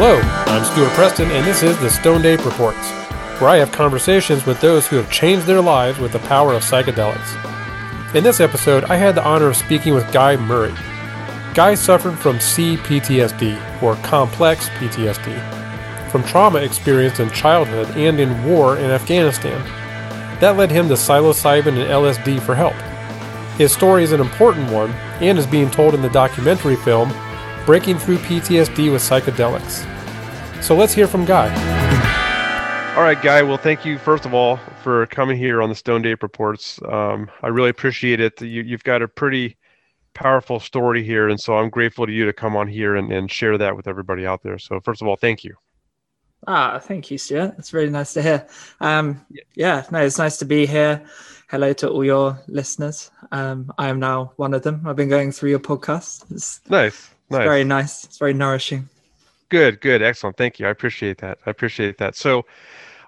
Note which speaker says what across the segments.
Speaker 1: Hello, I'm Stuart Preston, and this is the Stone Ape Reports, where I have conversations with those who have changed their lives with the power of psychedelics. In this episode, I had the honor of speaking with Guy Murray. Guy suffered from CPTSD, or complex PTSD, from trauma experienced in childhood and in war in Afghanistan. That led him to psilocybin and LSD for help. His story is an important one and is being told in the documentary film Breaking Through PTSD with Psychedelics. So let's hear from Guy. All right, Guy. Well, thank you, first of all, for coming here on the Stone Ape Reports. Um, I really appreciate it. You, you've got a pretty powerful story here, and so I'm grateful to you to come on here and, and share that with everybody out there. So, first of all, thank you.
Speaker 2: Ah, thank you, Stuart. It's really nice to hear. Um, yeah, no, it's nice to be here. Hello to all your listeners. Um, I am now one of them. I've been going through your podcast. It's,
Speaker 1: nice,
Speaker 2: it's
Speaker 1: nice.
Speaker 2: very nice. It's very nourishing.
Speaker 1: Good, good, excellent. Thank you. I appreciate that. I appreciate that. So,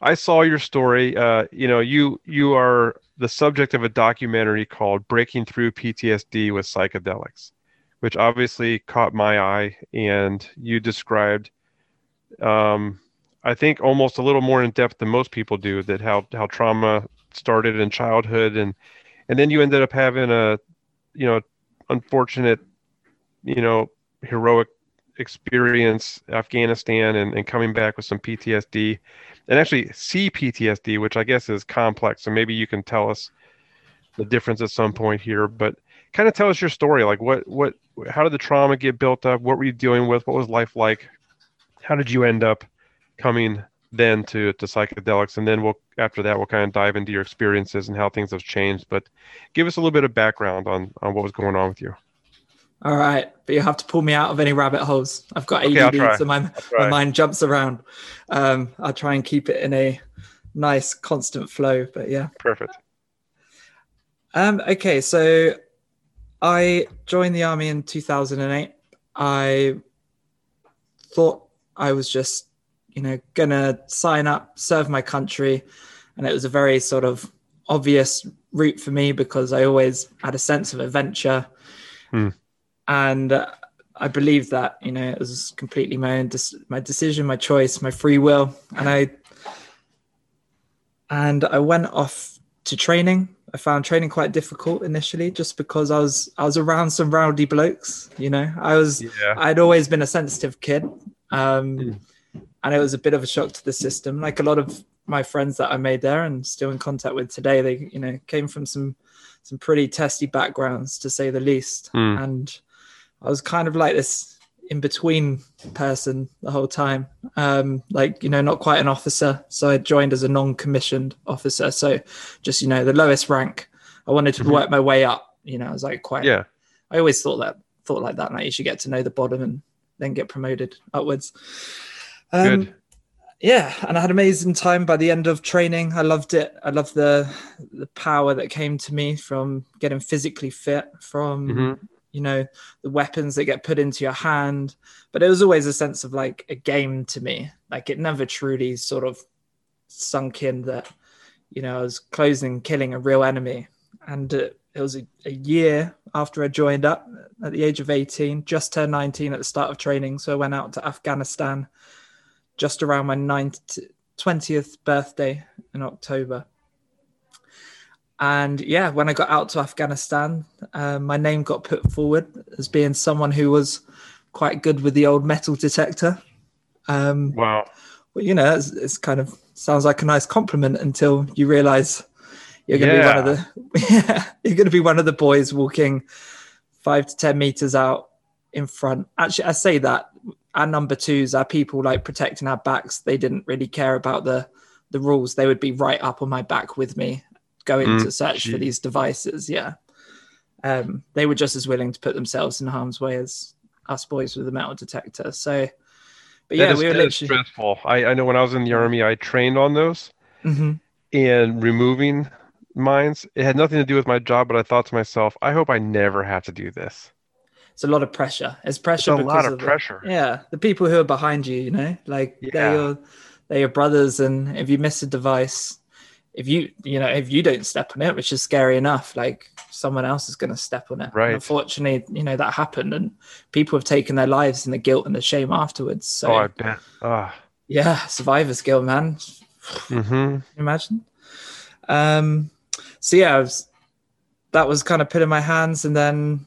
Speaker 1: I saw your story. Uh, you know, you you are the subject of a documentary called "Breaking Through PTSD with Psychedelics," which obviously caught my eye, and you described um, I think almost a little more in depth than most people do that how how trauma started in childhood and and then you ended up having a you know unfortunate you know heroic experience Afghanistan and, and coming back with some PTSD and actually CPTSD which I guess is complex. So maybe you can tell us the difference at some point here but kind of tell us your story. Like what what how did the trauma get built up? What were you dealing with? What was life like? How did you end up coming then to to psychedelics? And then we'll after that we'll kind of dive into your experiences and how things have changed. But give us a little bit of background on on what was going on with you
Speaker 2: all right but you have to pull me out of any rabbit holes. I've got
Speaker 1: Okay,
Speaker 2: add so my, my mind jumps around. Um, i'll try and keep it in a nice constant flow but yeah.
Speaker 1: Perfect.
Speaker 2: Um, okay, so I joined the army in 2008. I thought I was just, you know, gonna sign up, serve my country, and it was a very sort of obvious route for me because I always had a sense of adventure,
Speaker 1: Hmm.
Speaker 2: And uh, I believed that, you know, it was completely my own, des- my decision, my choice, my free will, and I, and I went off to training. I found training quite difficult initially, just because I was I was around some rowdy blokes. You know, I was
Speaker 1: yeah
Speaker 2: I'd always been a sensitive kid, um,
Speaker 1: Mm.
Speaker 2: and it was a bit of a shock to the system. Like a lot of my friends that I made there and still in contact with today, they you know came from some some pretty testy backgrounds to say the least,
Speaker 1: Mm.
Speaker 2: and I was kind of like this in between person the whole time. Um, like, you know, not quite an officer. So I joined as a non commissioned officer. So just, you know, the lowest rank. I wanted to
Speaker 1: Mhm.
Speaker 2: work my way up. You know, I was like quite,
Speaker 1: yeah
Speaker 2: I always thought that, thought like that. Like you should get to know the bottom and then get promoted upwards. Um,
Speaker 1: Good.
Speaker 2: Yeah, and I had an amazing time by the end of training. I loved it. I loved the the power that came to me from getting physically fit, from
Speaker 1: Mhm.
Speaker 2: You know the weapons that get put into your hand. But it was always a sense of like a game to me. Like it never truly sort of sunk in that you know I was closing, killing a real enemy. And uh, it was a, a year after I joined up at the age of 18, just turned 19 at the start of training. So I went out to Afghanistan just around my 9th, 20th birthday in October. And yeah, when I got out to Afghanistan, uh, my name got put forward as being someone who was quite good with the old metal detector. Um,
Speaker 1: wow
Speaker 2: well, you know, it's, it's kind of sounds like a nice compliment until you realize you're going to be one of the yeah, you're going to be one of the boys walking five to ten meters out in front. Actually, I say that our number twos, our people like protecting our backs. They didn't really care about the the rules. They would be right up on my back with me, going
Speaker 1: Mm,
Speaker 2: to search for these devices. Yeah, um, they were just as willing to put themselves in harm's way as us boys with the metal detector. So, but yeah,
Speaker 1: is-
Speaker 2: we were literally.
Speaker 1: stressful I, I know when i was in the army i trained on those
Speaker 2: Mhm.
Speaker 1: and removing mines it had nothing to do with my job but i thought to myself i hope i never have to do this
Speaker 2: it's a lot of pressure. It's
Speaker 1: it's
Speaker 2: pressure
Speaker 1: a
Speaker 2: because
Speaker 1: lot of
Speaker 2: of the-
Speaker 1: pressure
Speaker 2: yeah, the people who are behind you, you know, like
Speaker 1: Yeah.
Speaker 2: they're your they're your brothers, and if you miss a device, if you you know if you don't step on it which is scary enough like someone else is going to step on it
Speaker 1: Right.
Speaker 2: And unfortunately you know that happened and people have taken their lives in the guilt and the shame afterwards so
Speaker 1: oh, I bet. Ah.
Speaker 2: yeah survivor's guilt man
Speaker 1: hmm
Speaker 2: imagine um so yeah I was, that was kind of put in my hands and then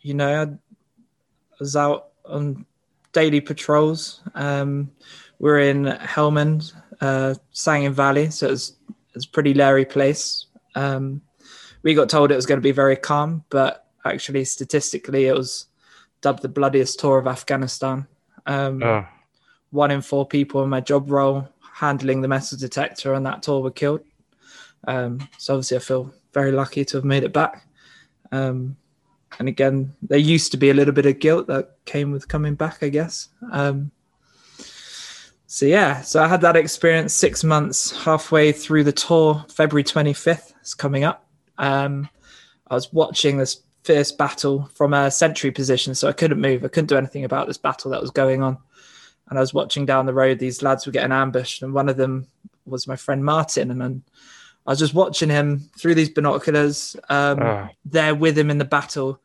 Speaker 2: you know i was out on daily patrols um we're in helmand uh sangin valley so it's it's a pretty leery place um we got told it was going to be very calm but actually statistically it was dubbed the bloodiest tour of afghanistan um
Speaker 1: Oh,
Speaker 2: one in four people in my job role handling the metal detector on that tour were killed. Um, so obviously, I feel very lucky to have made it back. Um, and again, there used to be a little bit of guilt that came with coming back, I guess. Um, so yeah, so I had that experience six months halfway through the tour. February 25th is coming up. Um, I was watching this fierce battle from a sentry position, so I couldn't move. I couldn't do anything about this battle that was going on and I was watching down the road. These lads were getting ambushed, and one of them was my friend Martin. And then I was just watching him through these binoculars, um,
Speaker 1: Ah.
Speaker 2: there with him in the battle,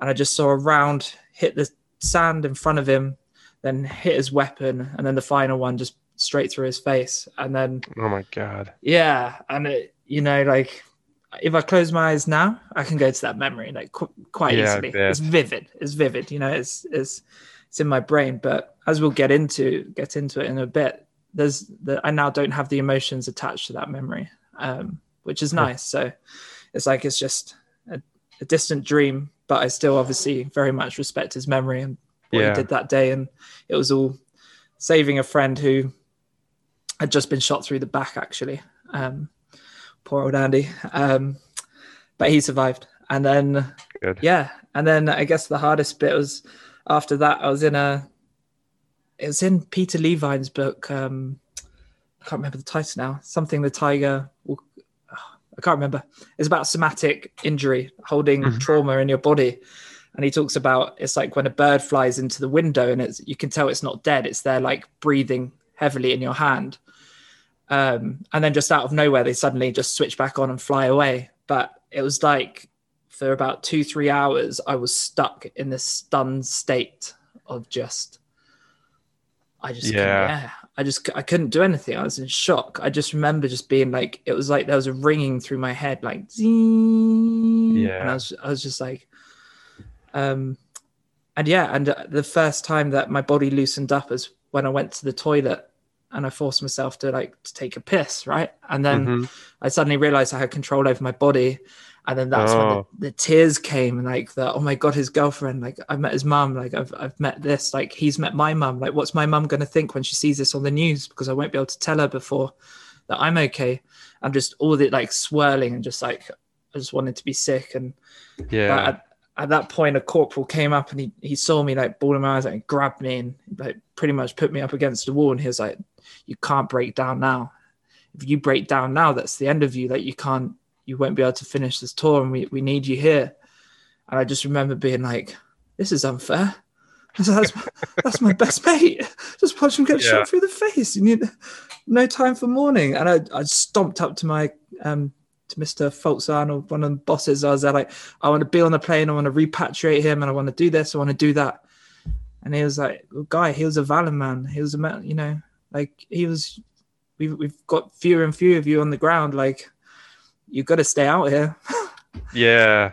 Speaker 2: and I just saw a round hit the sand in front of him, then hit his weapon, and then the final one just straight through his face. And then
Speaker 1: oh my God.
Speaker 2: yeah, and it, you know, like if I close my eyes now, I can go to that memory like qu- quite
Speaker 1: Yeah,
Speaker 2: easily. It's vivid. It's vivid. You know, it's it's it's in my brain. But as we'll get into get into it in a bit, there's the I now don't have the emotions attached to that memory, um, which is nice. So it's like it's just a, a distant dream, but I still obviously very much respect his memory and what
Speaker 1: Yeah.
Speaker 2: he did that day. And it was all saving a friend who had just been shot through the back, actually. Um, poor old Andy. Um, but he survived. And then,
Speaker 1: Good.
Speaker 2: yeah. And then I guess the hardest bit was after that, I was in a, it was in Peter Levine's book. Um, I can't remember the title now. Something the tiger will, I can't remember. It's about somatic injury, holding
Speaker 1: Mhm.
Speaker 2: trauma in your body. And he talks about it's like when a bird flies into the window and it's you can tell it's not dead. It's there like breathing heavily in your hand. Um, and then just out of nowhere, they suddenly just switch back on and fly away. But it was like for about two, three hours, I was stuck in this stunned state of just, I just, couldn't-
Speaker 1: Yeah.
Speaker 2: yeah, I just, I couldn't do anything. I was in shock. I just remember just being like, it was like there was a ringing through my head, like, zing.
Speaker 1: Yeah.
Speaker 2: And I was, I was just like, um, and yeah, and uh, the first time that my body loosened up is when I went to the toilet and I forced myself to like to take a piss, right? And then
Speaker 1: Mhm.
Speaker 2: I suddenly realized I had control over my body. And then that's when
Speaker 1: Oh.
Speaker 2: the, the tears came and like the oh my god, his girlfriend, like I've met his mum, like I've I've met this, like he's met my mum. Like what's my mum gonna think when she sees this on the news? Because I won't be able to tell her before that I'm okay. I'm just all the like swirling and just like I just wanted to be sick. And
Speaker 1: Yeah.
Speaker 2: At, at that point, a corporal came up and he, he saw me like bawling my eyes out and grabbed me and like pretty much put me up against the wall. And he was like, "You can't break down now. If you break down now, that's the end of you. Like you can't, you won't be able to finish this tour, and we, we need you here." And I just remember being like, "This is unfair." That's, that's, my, that's my best mate. Just watch him get
Speaker 1: Yeah.
Speaker 2: shot through the face. You need no time for mourning. And I, I stomped up to my um to Mr. Foltz Arnold, one of the bosses. I was there like, I want to be on the plane. I want to repatriate him, and I want to do this. I want to do that. And he was like, well, "Guy, he was a Valen man. He was a man. You know, like he was. We've we've got fewer and fewer of you on the ground. Like, you've got to stay out here."
Speaker 1: yeah.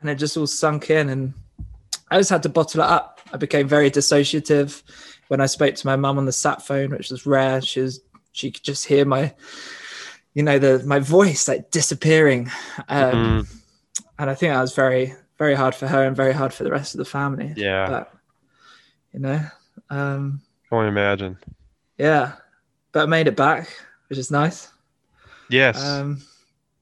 Speaker 2: and it just all sunk in and i just had to bottle it up i became very dissociative when i spoke to my mum on the sat phone which was rare she was she could just hear my you know the my voice like disappearing um,
Speaker 1: Mhm.
Speaker 2: and i think that was very very hard for her and very hard for the rest of the family
Speaker 1: Yeah.
Speaker 2: but you know um
Speaker 1: I can only imagine.
Speaker 2: yeah but i made it back which is nice
Speaker 1: Yes.
Speaker 2: um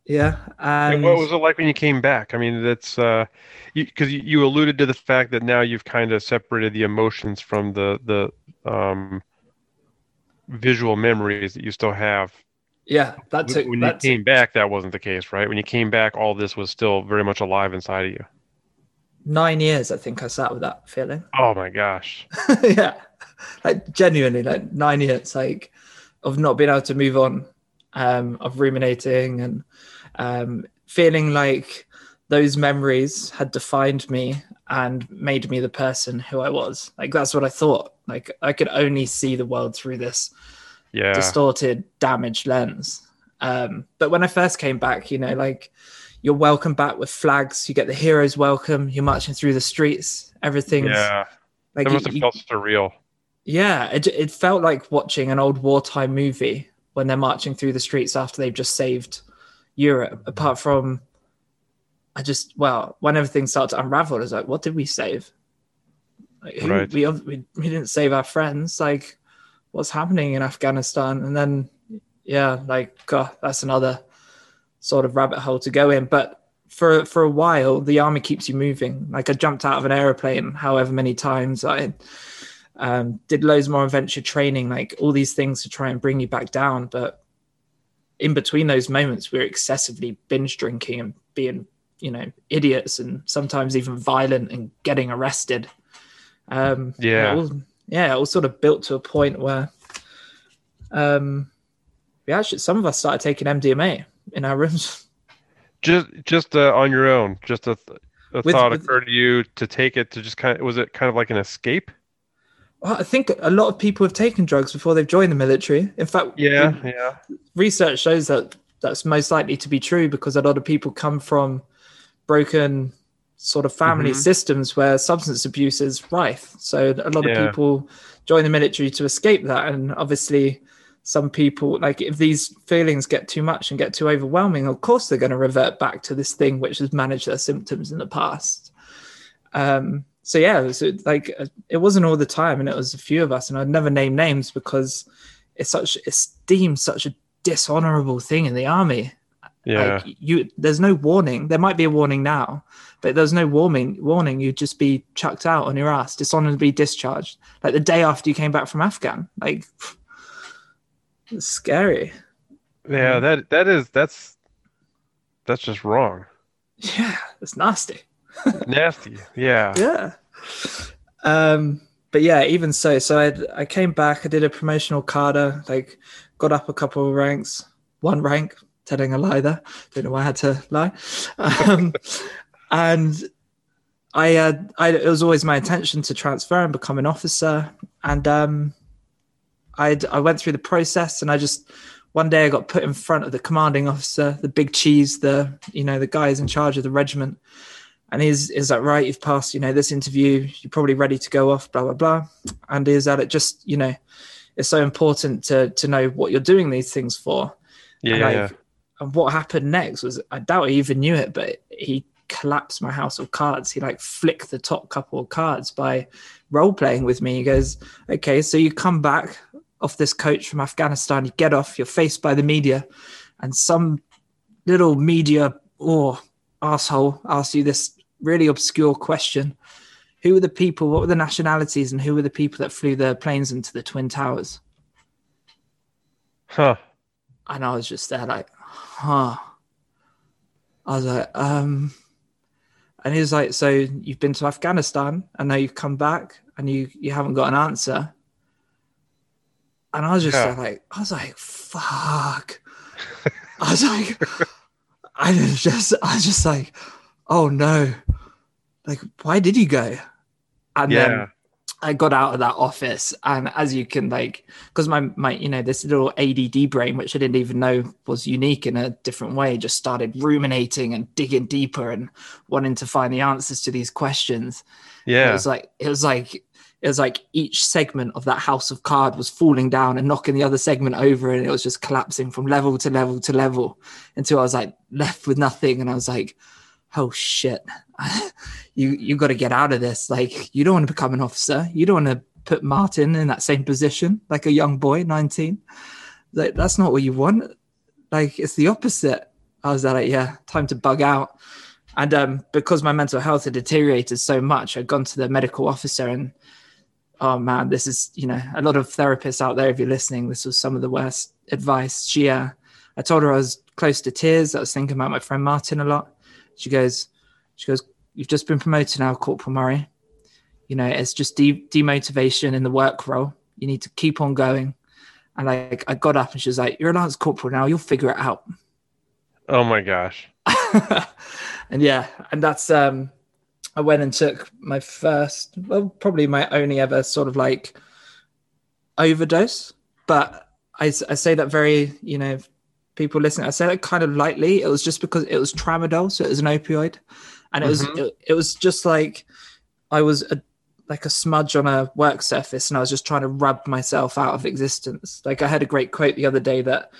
Speaker 2: yeah
Speaker 1: and what was it like when you came back? I mean, that's uh, because you, you alluded to the fact that now you've kind of separated the emotions from the the um, visual memories that you still have.
Speaker 2: Yeah that took
Speaker 1: when you
Speaker 2: that took-
Speaker 1: came back, that wasn't the case, right? When you came back, all this was still very much alive inside of you.
Speaker 2: nine years i think i sat with that feeling
Speaker 1: Oh my gosh.
Speaker 2: yeah like genuinely like nine years like of not being able to move on um, of ruminating and um, feeling like those memories had defined me and made me the person who I was. Like that's what I thought. Like I could only see the world through this
Speaker 1: Yeah.
Speaker 2: distorted, damaged lens. Um, but when I first came back, you know, like you're welcome back with flags. You get the heroes welcome. You're marching through the streets. Everything's
Speaker 1: yeah.
Speaker 2: like
Speaker 1: That
Speaker 2: you-
Speaker 1: must have
Speaker 2: you-
Speaker 1: felt surreal.
Speaker 2: yeah, it, it felt like watching an old wartime movie when they're marching through the streets after they've just saved Europe. Apart from, I just well, when everything started to unravel, I was like, what did we save? Like, who,
Speaker 1: Right.
Speaker 2: we, we we didn't save our friends. Like, what's happening in Afghanistan? And then, yeah, like God, that's another sort of rabbit hole to go in. But for for a while, the army keeps you moving. Like I jumped out of an aeroplane however many times. I um, did loads more adventure training, like all these things to try and bring you back down. But in between those moments, we were excessively binge drinking and being, you know, idiots and sometimes even violent and getting arrested. Um,
Speaker 1: Yeah.
Speaker 2: all, yeah, it all sort of built to a point where um, we actually, some of us started taking MDMA in our rooms.
Speaker 1: Just just uh, on your own. Just a, th- a
Speaker 2: With-
Speaker 1: thought
Speaker 2: with-
Speaker 1: occurred to you to take it to just kind of was it kind of like an escape?
Speaker 2: Well, I think a lot of people have taken drugs before they've joined the military. In fact,
Speaker 1: Yeah, yeah.
Speaker 2: research shows that that's most likely to be true because a lot of people come from broken sort of family
Speaker 1: Mhm.
Speaker 2: systems where substance abuse is rife. So a lot
Speaker 1: Yeah.
Speaker 2: of people join the military to escape that. And obviously, some people, like if these feelings get too much and get too overwhelming, of course they're going to revert back to this thing which has managed their symptoms in the past. Um, so yeah, it was like uh, it wasn't all the time, and it was a few of us, and I'd never name names because it's such it's deemed such a dishonorable thing in the army.
Speaker 1: Yeah.
Speaker 2: Like you, there's no warning. There might be a warning now, but there's no warning. Warning, you'd just be chucked out on your ass, dishonorably discharged, like the day after you came back from Afghan. Like, it's scary.
Speaker 1: yeah, that that is that's that's just wrong.
Speaker 2: Yeah, it's nasty.
Speaker 1: Nasty. Yeah.
Speaker 2: Yeah. Um, but yeah, even so, so I I came back. I did a promotional cadre, like got up a couple of ranks, one rank. Telling a lie there. Don't know why I had to lie. Um, and I, uh, I, it was always my intention to transfer and become an officer. And um, I, I went through the process, and I just one day I got put in front of the commanding officer, the big cheese, the you know the guys in charge of the regiment, and he's is that right? You've passed, you know, this interview. You're probably ready to go off. Blah blah blah. And is that it? Just you know, it's so important to to know what you're doing these things for.
Speaker 1: Yeah.
Speaker 2: And, like,
Speaker 1: yeah.
Speaker 2: and what happened next was I doubt he even knew it, but he collapsed my house of cards. He like flicked the top couple of cards by role playing with me. He goes, Okay, so you come back off this coach from Afghanistan, you get off, you're faced by the media, and some little media or asshole asks you this really obscure question. Who were the people, what were the nationalities, and who were the people that flew the planes into the Twin Towers?
Speaker 1: Huh.
Speaker 2: and I was just there like, huh. I was like, um, and he was like, so you've been to Afghanistan and now you've come back and you you haven't got an answer. And I was just
Speaker 1: Yeah.
Speaker 2: like, I was like, fuck. I was like, I was just, I was just like, oh no, like why did you go? And
Speaker 1: Yeah.
Speaker 2: then I got out of that office, and as you can like, because my my you know this little ADD brain, which I didn't even know was unique in a different way, just started ruminating and digging deeper and wanting to find the answers to these questions.
Speaker 1: Yeah.
Speaker 2: It was like it was like it was like each segment of that house of card was falling down and knocking the other segment over, and it was just collapsing from level to level to level until I was like left with nothing, and I was like, oh shit, you you got to get out of this. Like you don't want to become an officer, you don't want to put Martin in that same position, like a young boy, nineteen. Like that's not what you want. Like it's the opposite. I was like, yeah, time to bug out. And um, because my mental health had deteriorated so much, I'd gone to the medical officer and oh man, this is, you know, a lot of therapists out there, if you're listening, this was some of the worst advice. She, uh, I told her I was close to tears. I was thinking about my friend Martin a lot. She goes, she goes, you've just been promoted now, Corporal Murray. You know, it's just de- demotivation in the work role. You need to keep on going. And like I got up and she was like, "You're a lance corporal now. You'll figure it out."
Speaker 1: Oh my gosh.
Speaker 2: and yeah, and that's um, I went and took my first, well, probably my only ever sort of like overdose. But I, I say that very, you know, people listening, I say that kind of lightly. It was just because it was tramadol, so it was an opioid, and it mm-hmm. was it, it was just like I was a like a smudge on a work surface and I was just trying to rub myself out of existence. Like I had a great quote the other day that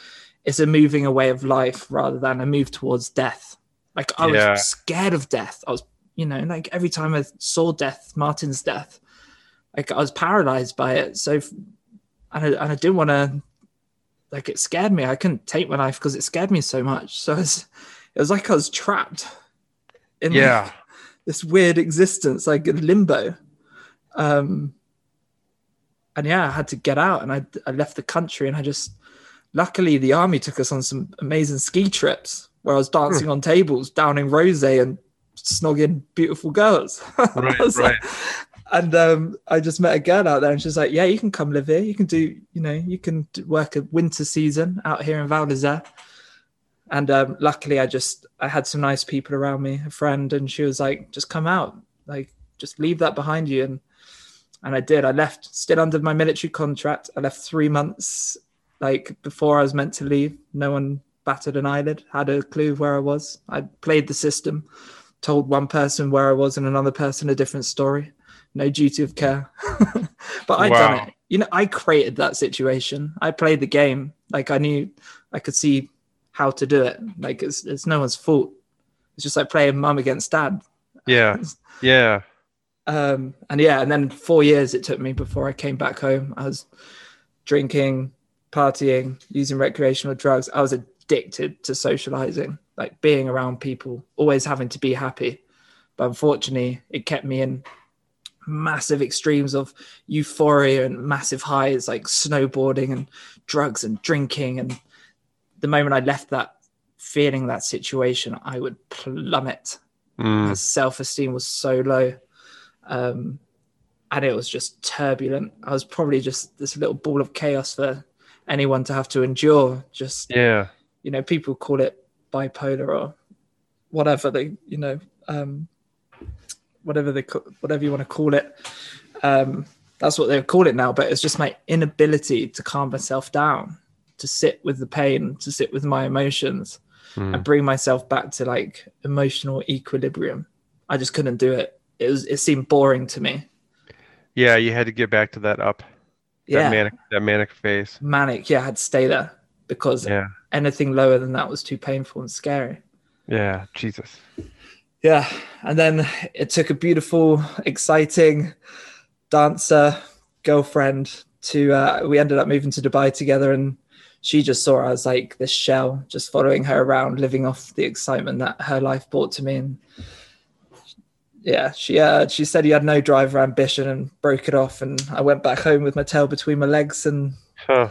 Speaker 2: it's a moving away of life rather than a move towards death. Like I yeah. was scared of death. I was, you know, like every time I saw death, Martin's death, like I was paralyzed by it. So, and I, and I didn't want to, like it scared me. I couldn't take my life because it scared me so much. So it was, it was like I was trapped in
Speaker 1: yeah.
Speaker 2: Like this weird existence, like limbo. Um, and yeah, I had to get out and I, I left the country and I just, luckily the army took us on some amazing ski trips where I was dancing hmm. on tables, downing rosé and snogging beautiful girls.
Speaker 1: Right, right.
Speaker 2: Like, and um, I just met a girl out there, and she's like, "Yeah, you can come live here. You can do, you know, you can work a winter season out here in Val d'Isere." And um, luckily, I just I had some nice people around me, a friend, and she was like, "Just come out, like, just leave that behind you." And and I did. I left still under my military contract. I left three months like before I was meant to leave. No one batted an eyelid, had a clue where I was. I played the system, told one person where I was and another person a different story. No duty of care. but I'd wow. done it. You know, I created that situation. I played the game. Like I knew I could see how to do it. Like it's it's no one's fault. It's just like playing mum against dad.
Speaker 1: Yeah. Yeah.
Speaker 2: Um, and yeah, and then four years it took me before I came back home. I was drinking, partying, using recreational drugs. I was addicted to socializing, like being around people, always having to be happy. But unfortunately, it kept me in massive extremes of euphoria and massive highs, like snowboarding and drugs and drinking. And the moment I left that feeling, that situation, I would plummet. Mm. My self esteem was so low. Um, and it was just turbulent. I was probably just this little ball of chaos for anyone to have to endure. Just
Speaker 1: yeah,
Speaker 2: you know, people call it bipolar or whatever they, you know, um, whatever they, whatever you want to call it. Um, that's what they call it now. But it's just my inability to calm myself down, to sit with the pain, to sit with my emotions, mm. and bring myself back to like emotional equilibrium. I just couldn't do it. It was. It seemed boring to me.
Speaker 1: Yeah, you had to get back to that up
Speaker 2: yeah.
Speaker 1: That manic, that manic phase.
Speaker 2: Manic, yeah, I had to stay there because
Speaker 1: yeah.
Speaker 2: anything lower than that was too painful and scary.
Speaker 1: Yeah, Jesus.
Speaker 2: Yeah, and then it took a beautiful, exciting dancer girlfriend to. Uh, we ended up moving to Dubai together, and she just saw us like this shell, just following her around, living off the excitement that her life brought to me, and yeah, she uh, she said he had no driver ambition and broke it off, and I went back home with my tail between my legs, and
Speaker 1: huh.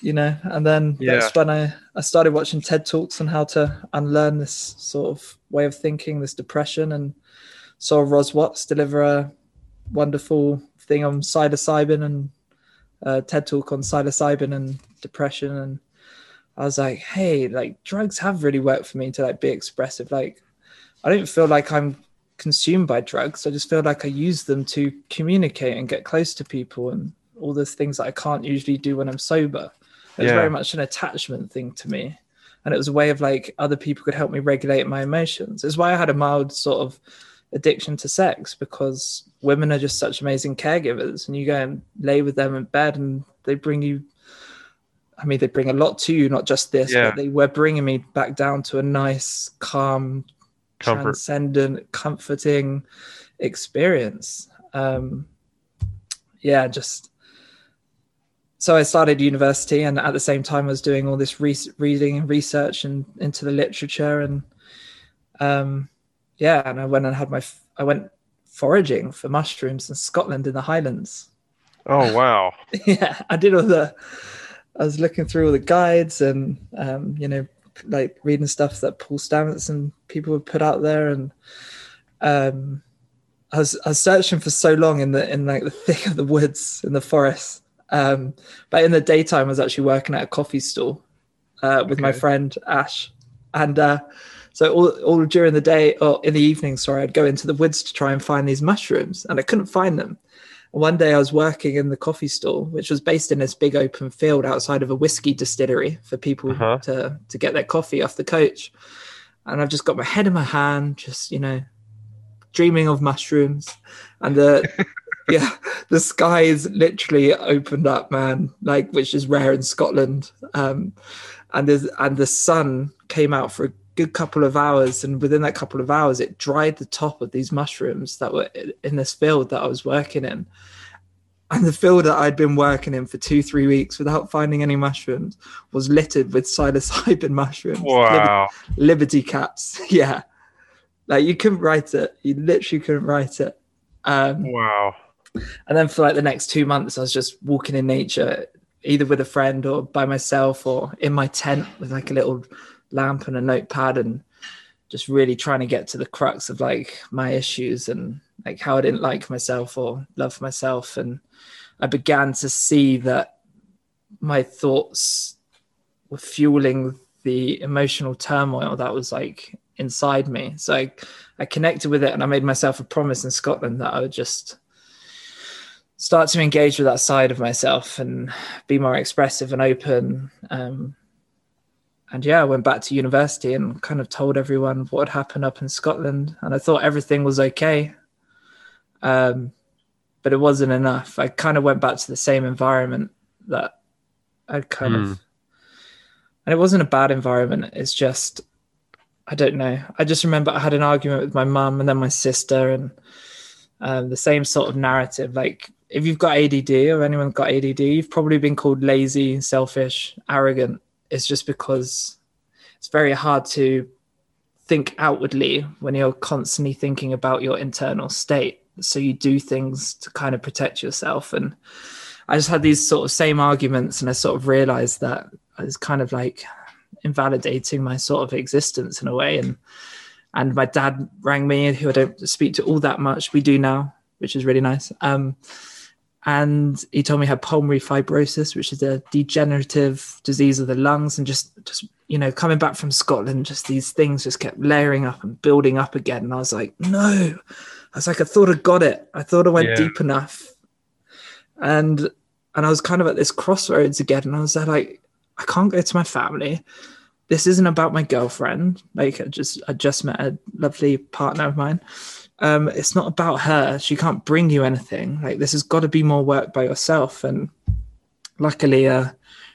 Speaker 2: You know, and then yeah. that's when I I started watching TED talks on how to unlearn this sort of way of thinking, this depression, and saw Ros Watts deliver a wonderful thing on psilocybin and a TED talk on psilocybin and depression, and I was like, hey, like drugs have really worked for me to like be expressive, like. I don't feel like I'm consumed by drugs. I just feel like I use them to communicate and get close to people and all those things that I can't usually do when I'm sober. It was yeah. very much an attachment thing to me. And it was a way of like other people could help me regulate my emotions. It's why I had a mild sort of addiction to sex because women are just such amazing caregivers and you go and lay with them in bed and they bring you I mean, they bring a lot to you, not just this, yeah. but they were bringing me back down to a nice, calm, Comfort. transcendent, comforting experience. Um, yeah, just so I started university, and at the same time, I was doing all this re- reading and research and into the literature, and um, yeah, and I went and had my f- I went foraging for mushrooms in Scotland in the Highlands.
Speaker 1: Oh wow!
Speaker 2: yeah, I did all the. I was looking through all the guides and um, you know like reading stuff that Paul Stamets and people have put out there, and um, I was I was searching for so long in the in like the thick of the woods in the forest, Um, but in the daytime, I was actually working at a coffee store uh, with my friend Ash, and uh, so all, all during the day or in the evening, sorry, I'd go into the woods to try and find these mushrooms, and I couldn't find them. And one day, I was working in the coffee store, which was based in this big open field outside of a whiskey distillery for people
Speaker 1: Uh-huh.
Speaker 2: to to get their coffee off the coach. And I've just got my head in my hand, just you know, dreaming of mushrooms, and the yeah, the skies literally opened up, man, like which is rare in Scotland. Um, and there's and the sun came out for a good couple of hours, and within that couple of hours, it dried the top of these mushrooms that were in this field that I was working in. And the field that I'd been working in for two, three weeks without finding any mushrooms was littered with psilocybin mushrooms.
Speaker 1: Wow.
Speaker 2: Liberty caps. Yeah. Like you couldn't write it. You literally couldn't write it. Um,
Speaker 1: Wow.
Speaker 2: And then for like the next two months, I was just walking in nature, either with a friend or by myself or in my tent with like a little lamp and a notepad and just really trying to get to the crux of like my issues and like how I didn't like myself or love myself. And I began to see that my thoughts were fueling the emotional turmoil that was like inside me. So I, I connected with it and I made myself a promise in Scotland that I would just start to engage with that side of myself and be more expressive and open. Um, and yeah, I went back to university and kind of told everyone what had happened up in Scotland. And I thought everything was okay. Um, but it wasn't enough. I kind of went back to the same environment that I'd kind
Speaker 1: Hmm.
Speaker 2: of, and it wasn't a bad environment. It's just, I don't know. I just remember I had an argument with my mum and then my sister, and um, the same sort of narrative. Like, if you've got ADD or anyone's got ADD, you've probably been called lazy, selfish, arrogant. It's just because it's very hard to think outwardly when you're constantly thinking about your internal state. So you do things to kind of protect yourself. And I just had these sort of same arguments, and I sort of realized that I was kind of like invalidating my sort of existence in a way. And and my dad rang me, who I don't speak to all that much. We do now, which is really nice. Um, and he told me I had pulmonary fibrosis, which is a degenerative disease of the lungs, and just just you know coming back from Scotland, just these things just kept layering up and building up again. And I was like, no, I was like, I thought I got it. I thought I went
Speaker 1: Yeah.
Speaker 2: deep enough, and and I was kind of at this crossroads again, and I was there like, I can't go to my family. This isn't about my girlfriend. Like I just I just met a lovely partner of mine. Um, it's not about her. She can't bring you anything. Like this has got to be more work by yourself. And luckily, uh,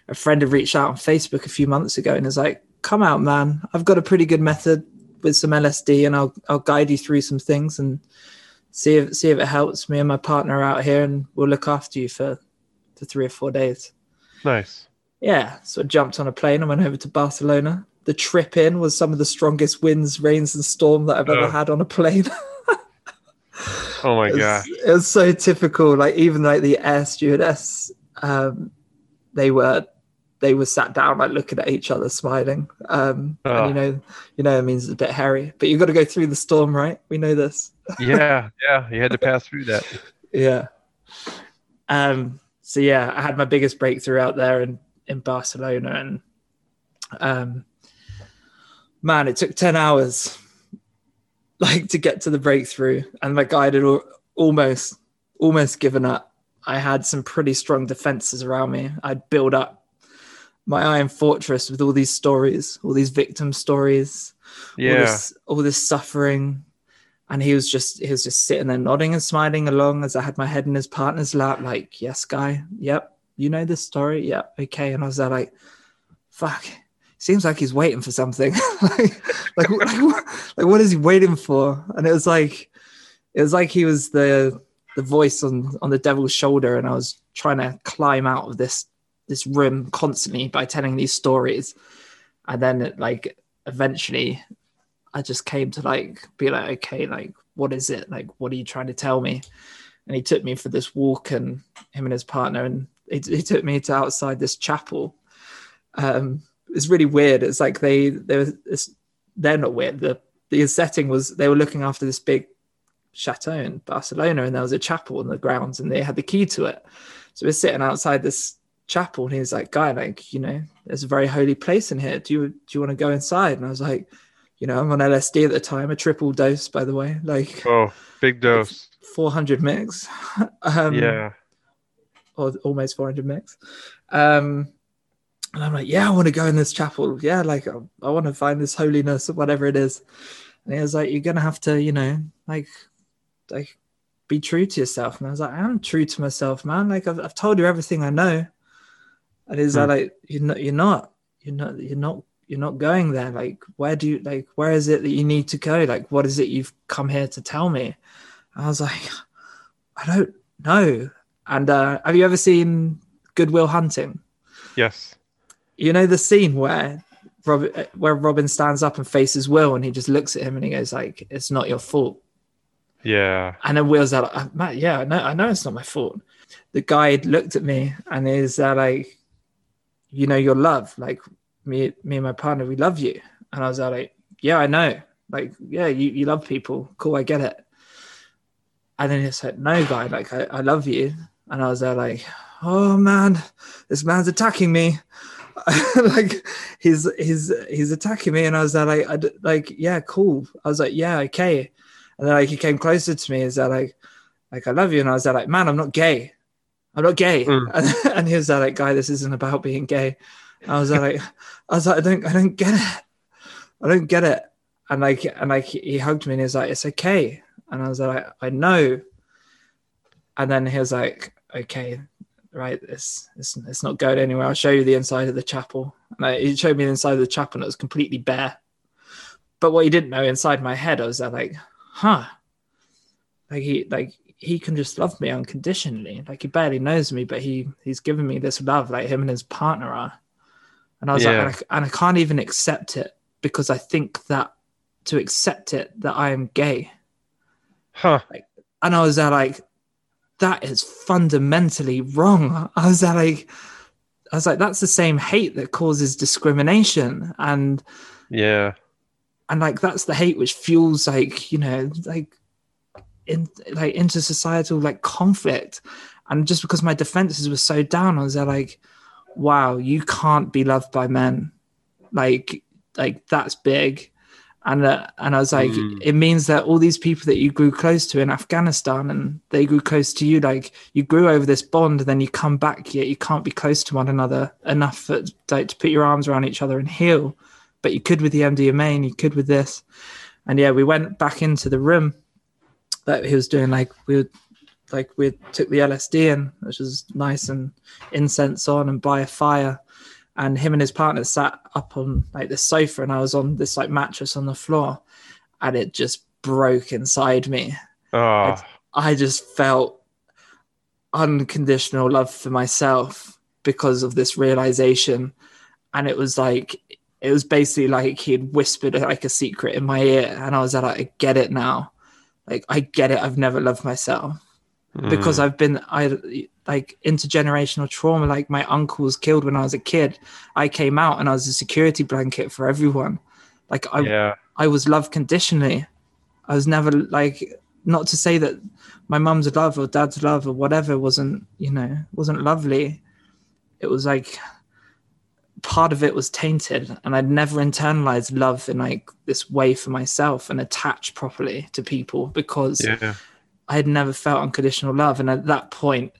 Speaker 2: a friend had reached out on Facebook a few months ago and is like, "Come out, man. I've got a pretty good method with some LSD, and I'll I'll guide you through some things and see if see if it helps. Me and my partner are out here, and we'll look after you for for three or four days."
Speaker 1: Nice.
Speaker 2: Yeah, so I jumped on a plane and went over to Barcelona. The trip in was some of the strongest winds, rains, and storm that I've ever
Speaker 1: Oh.
Speaker 2: had on a plane.
Speaker 1: Oh my
Speaker 2: god,
Speaker 1: gosh.
Speaker 2: was, it was so typical. Like even like the air stewardess, um, they were they were sat down like looking at each other, smiling. Um,
Speaker 1: Oh.
Speaker 2: and you know, you know, it means it's a bit hairy, but you've got to go through the storm, right? We know this.
Speaker 1: Yeah, yeah. You had to pass through that.
Speaker 2: Yeah. Um. So yeah, I had my biggest breakthrough out there in in Barcelona, and um, man, it took ten hours, like to get to the breakthrough, and my guide had al- almost almost given up. I had some pretty strong defenses around me. I'd build up my iron fortress with all these stories, all these victim stories, all
Speaker 1: Yeah.
Speaker 2: this, all this suffering. And he was just he was just sitting there nodding and smiling along as I had my head in his partner's lap, like, yes, guy, yep, you know this story, yep, okay. And I was there like, fuck, seems like he's waiting for something. like, like, like, what- like, what is he waiting for? And it was like, it was like he was the the voice on on the devil's shoulder, and I was trying to climb out of this this room constantly by telling these stories, and then it, like eventually I just came to like be like, okay, like what is it? Like, what are you trying to tell me? And he took me for this walk, and him and his partner, and he, he took me to outside this chapel. Um, it's really weird. It's like they they were it's, they're not weird. The the setting was they were looking after this big chateau in Barcelona, and there was a chapel in the grounds, and they had the key to it. So we're sitting outside this chapel, and he's like, "Guy, like, you know, there's a very holy place in here. Do you do you want to go inside?" And I was like, "You know, I'm on LSD at the time, a triple dose, by the way, like
Speaker 1: oh, big dose,
Speaker 2: 400 mics, um,
Speaker 1: yeah,
Speaker 2: or almost 400 mics." Um, and I'm like, "Yeah, I want to go in this chapel. Yeah, like I, I want to find this holiness or whatever it is." And he was like, "You're gonna have to, you know, like, like." Be true to yourself, and I was like, "I'm true to myself, man. Like, I've, I've told you everything I know, and he's
Speaker 1: Hmm.
Speaker 2: like, you're not, you're not, you're not, you're not, you're not going there. Like, where do you, like, where is it that you need to go? Like, what is it you've come here to tell me? I was like, I don't know. And uh, have you ever seen Good Will Hunting?
Speaker 1: yes,
Speaker 2: You know the scene where Robin, where Robin stands up and faces Will, and he just looks at him and he goes like, "It's not your fault."
Speaker 1: yeah,
Speaker 2: And then Will's like, "Uh, Matt, yeah, I know, I know it's not my fault. The guy looked at me and is uh, like, you know, your love, like me, me and my partner, we love you. And I was like, yeah, I know. Like, yeah, you, you love people. Cool, I get it. And then he said, no, guy, like, I, I love you. And I was there like, oh man, this man's attacking me. like he's he's he's attacking me and i was like I d- like yeah cool i was like yeah okay and then like he came closer to me. Is that like, like I love you? And I was like, man, I'm not gay. I'm not gay.
Speaker 1: Mm.
Speaker 2: And, and he was like, guy, this isn't about being gay. I was like, I was like, I don't, I don't get it. I don't get it. And like, and like he hugged me and he was like, it's okay. And I was like, I know. And then he was like, okay, right, it's it's, it's not going anywhere. I'll show you the inside of the chapel. And I, he showed me the inside of the chapel and it was completely bare. But what he didn't know inside my head, I was like, huh like he like he can just love me unconditionally like he barely knows me but he he's given me this love like him and his partner are and i was
Speaker 1: Yeah.
Speaker 2: like and I, and I can't even accept it because i think that to accept it that i am gay
Speaker 1: huh,
Speaker 2: and i was there like that is fundamentally wrong. I was like i was like that's the same hate that causes discrimination. And
Speaker 1: yeah,
Speaker 2: and like that's the hate which fuels like you know like in like intersocietal like conflict. And just because my defenses were so down i was like wow you can't be loved by men. Like like that's big and uh, and i was like
Speaker 1: Mm.
Speaker 2: it means that all these people that you grew close to in afghanistan and they grew close to you like you grew over this bond and then you come back yet you can't be close to one another enough for, like, to put your arms around each other and heal but you could with the MDMA and you could with this. And yeah, we went back into the room that he was doing. Like we would, like we took the LSD in, which was nice and incense on and by a fire. And him and his partner sat up on like the sofa, and I was on this like mattress on the floor, and it just broke inside me.
Speaker 1: oh,
Speaker 2: I just felt unconditional love for myself because of this realization. And it was like, it was basically like he had whispered like a secret in my ear. And I was like, I get it now. Like, I get it. I've never loved myself because
Speaker 1: mm,
Speaker 2: I've been, I like intergenerational trauma. Like, my uncle was killed when I was a kid. I came out and I was a security blanket for everyone. Like, I,
Speaker 1: yeah,
Speaker 2: I was loved conditionally. I was never like not to say that my mum's love or dad's love or whatever wasn't, you know, wasn't lovely. It was like part of it was tainted and I'd never internalized love in like this way for myself and attached properly to people because
Speaker 1: yeah,
Speaker 2: I had never felt unconditional love. And at that point,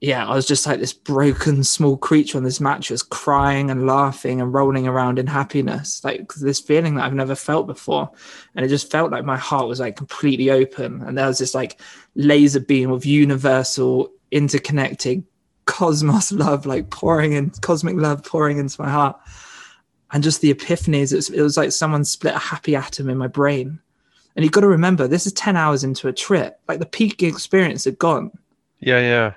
Speaker 2: yeah, I was just like this broken small creature on this mattress, crying and laughing and rolling around in happiness, like this feeling that I've never felt before. And it just felt like my heart was like completely open. And there was this like laser beam of universal, interconnected cosmos love, like pouring in cosmic love pouring into my heart. And just the epiphanies, it was, it was like someone split a happy atom in my brain. And you've got to remember, this is 10 hours into a trip. Like the peak experience had gone.
Speaker 1: yeah, yeah,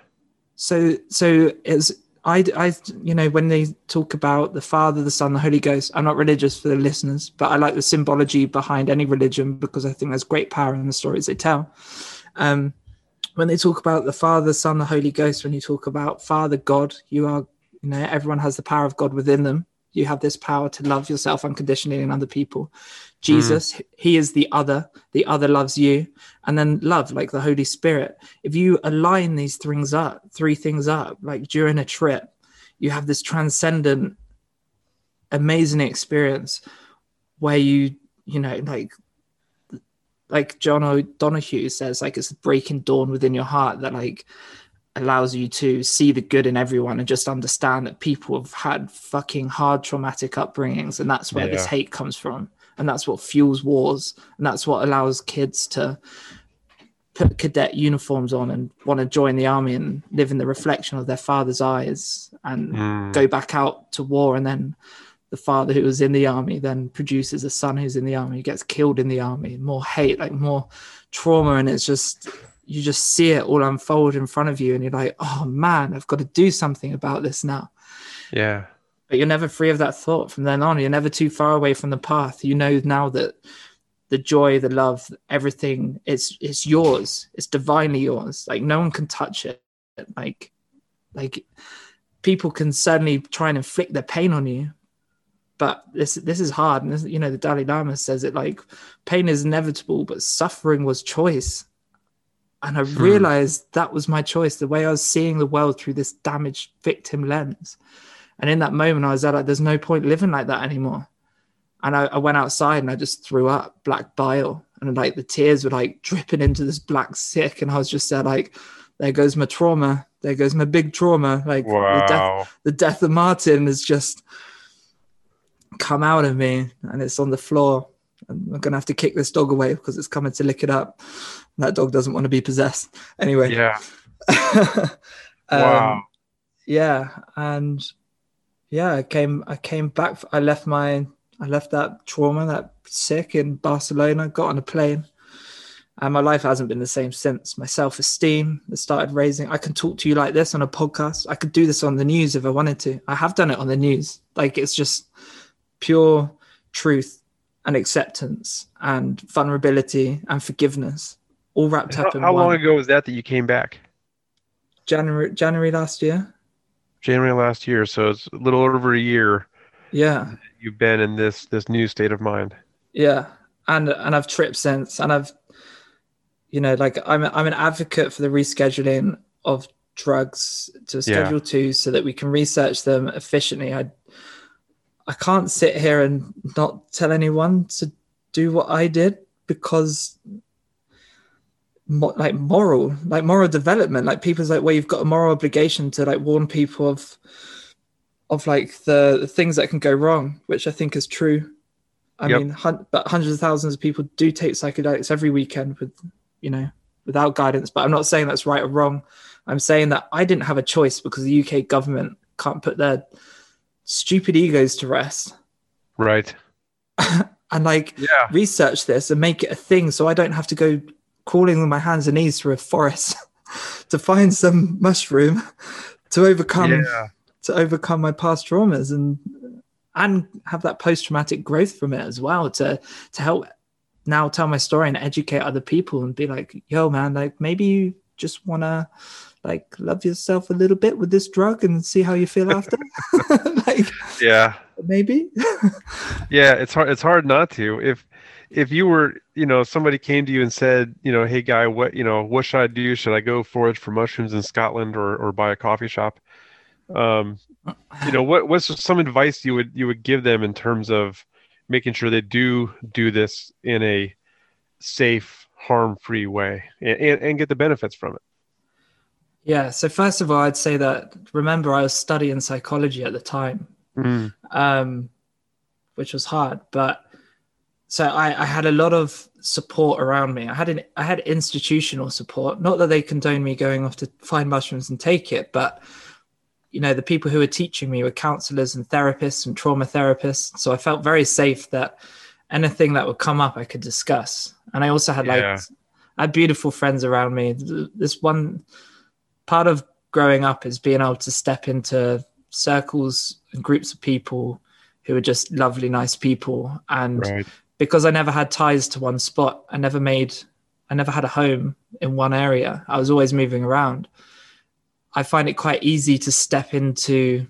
Speaker 2: So, so it's, I, I, you know, when they talk about the Father, the Son, the Holy Ghost, I'm not religious for the listeners, but I like the symbology behind any religion because I think there's great power in the stories they tell. Um, when they talk about the Father, the Son, the Holy Ghost, when you talk about Father God, you are, you know, everyone has the power of God within them. You have this power to love yourself unconditionally and other people. Jesus, mm. He is the other. The other loves you. And then love, like the Holy Spirit. If you align these things up, three things up, like during a trip, you have this transcendent, amazing experience where you, you know, like like John O'Donohue says, like it's the breaking dawn within your heart that like allows you to see the good in everyone and just understand that people have had fucking hard traumatic upbringings and that's where yeah. this hate comes from and that's what fuels wars and that's what allows kids to put cadet uniforms on and want to join the army and live in the reflection of their father's eyes and mm. go back out to war. And then the father who was in the army then produces a son who's in the army who gets killed in the army. More hate like more trauma and it's just you just see it all unfold in front of you and you're like oh man i've got to do something about this now.
Speaker 1: Yeah
Speaker 2: but you're never free of that thought from then on. You're never too far away from the path. You know now that the joy the love everything it's it's yours. It's divinely yours. Like no one can touch it. Like like people can certainly try and inflict their pain on you. But this this is hard. And this, you know the dalai lama says it like pain is inevitable but suffering was choice. And i hmm. realized that was my choice the way i was seeing the world through this damaged victim lens and in that moment i was like there's no point living like that anymore and I, I went outside and i just threw up black bile and like the tears were like dripping into this black sick and i was just there like there goes my trauma there goes my big trauma like wow. the, death, the death of martin is just come out of me and it's on the floor. And I'm gonna have to kick this dog away because it's coming to lick it up. That dog doesn't want to be possessed. Anyway.
Speaker 1: Yeah.
Speaker 2: um, wow. Yeah, and yeah, I came. I came back. I left my. I left that trauma, that sick in Barcelona. Got on a plane, and my life hasn't been the same since. My self esteem has started raising. I can talk to you like this on a podcast. I could do this on the news if I wanted to. I have done it on the news. Like it's just pure truth and acceptance and vulnerability and forgiveness all wrapped
Speaker 1: how,
Speaker 2: up in
Speaker 1: how
Speaker 2: one.
Speaker 1: long ago was that that you came back
Speaker 2: january january last year
Speaker 1: january last year so it's a little over a year
Speaker 2: yeah.
Speaker 1: you've been in this this new state of mind.
Speaker 2: Yeah and and i've tripped since and i've you know like i'm i'm an advocate for the rescheduling of drugs to schedule yeah. 2 so that we can research them efficiently. I I can't sit here and not tell anyone to do what I did because mo- like moral like moral development like people's like well you've got a moral obligation to like warn people of of like the, the things that can go wrong which i think is true i yep. mean hun- but hundreds of thousands of people do take psychedelics every weekend with you know without guidance but i'm not saying that's right or wrong i'm saying that i didn't have a choice because the uk government can't put their stupid egos to rest.
Speaker 1: Right.
Speaker 2: and like yeah. research this and make it a thing so I don't have to go crawling with my hands and knees through a forest to find some mushroom to overcome yeah. to overcome my past traumas and and have that post-traumatic growth from it as well to to help now tell my story and educate other people and be like yo man like maybe you just want to like love yourself a little bit with this drug and see how you feel after.
Speaker 1: Like yeah.
Speaker 2: maybe.
Speaker 1: Yeah it's hard it's hard not to. If if you were you know somebody came to you and said you know hey guy what you know what should i do should i go forage for mushrooms in scotland or or buy a coffee shop um you know what what's some advice you would you would give them in terms of making sure they do do this in a safe harm-free way and, and, and get the benefits from it
Speaker 2: yeah. So first of all, I'd say that remember I was studying psychology at the time, mm. um, which was hard. But so I, I, had a lot of support around me. I had an I had institutional support. Not that they condoned me going off to find mushrooms and take it, but you know the people who were teaching me were counselors and therapists and trauma therapists. So I felt very safe that anything that would come up I could discuss. And I also had like I had beautiful friends around me. This one part of growing up is being able to step into circles and groups of people who are just lovely, nice people. And right. Because I never had ties to one spot, I never made, I never had a home in one area. I was always moving around. I find it quite easy to step into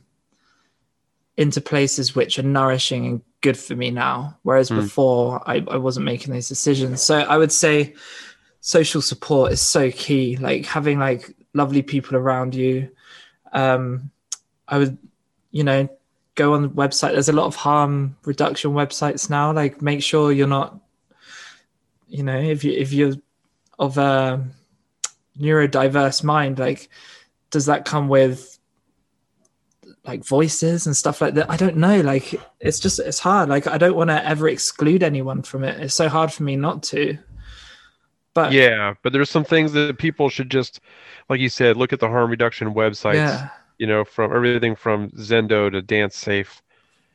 Speaker 2: into places which are nourishing and good for me now. Whereas
Speaker 1: Mm.
Speaker 2: before, I, I wasn't making those decisions. So I would say social support is so key. Like having like lovely people around you. Um, I would, you know, go on the website. There's a lot of harm reduction websites now. Like make sure you're not, you know, if you if you're of a neurodiverse mind, like does that come with like voices and stuff like that? I don't know. Like it's just it's hard. Like I don't want to ever exclude anyone from it. It's so hard for me not to. But
Speaker 1: Yeah, but there's some things that people should just, like you said, look at the harm reduction websites.
Speaker 2: yeah,
Speaker 1: You know, from everything from Zendo to Dance Safe.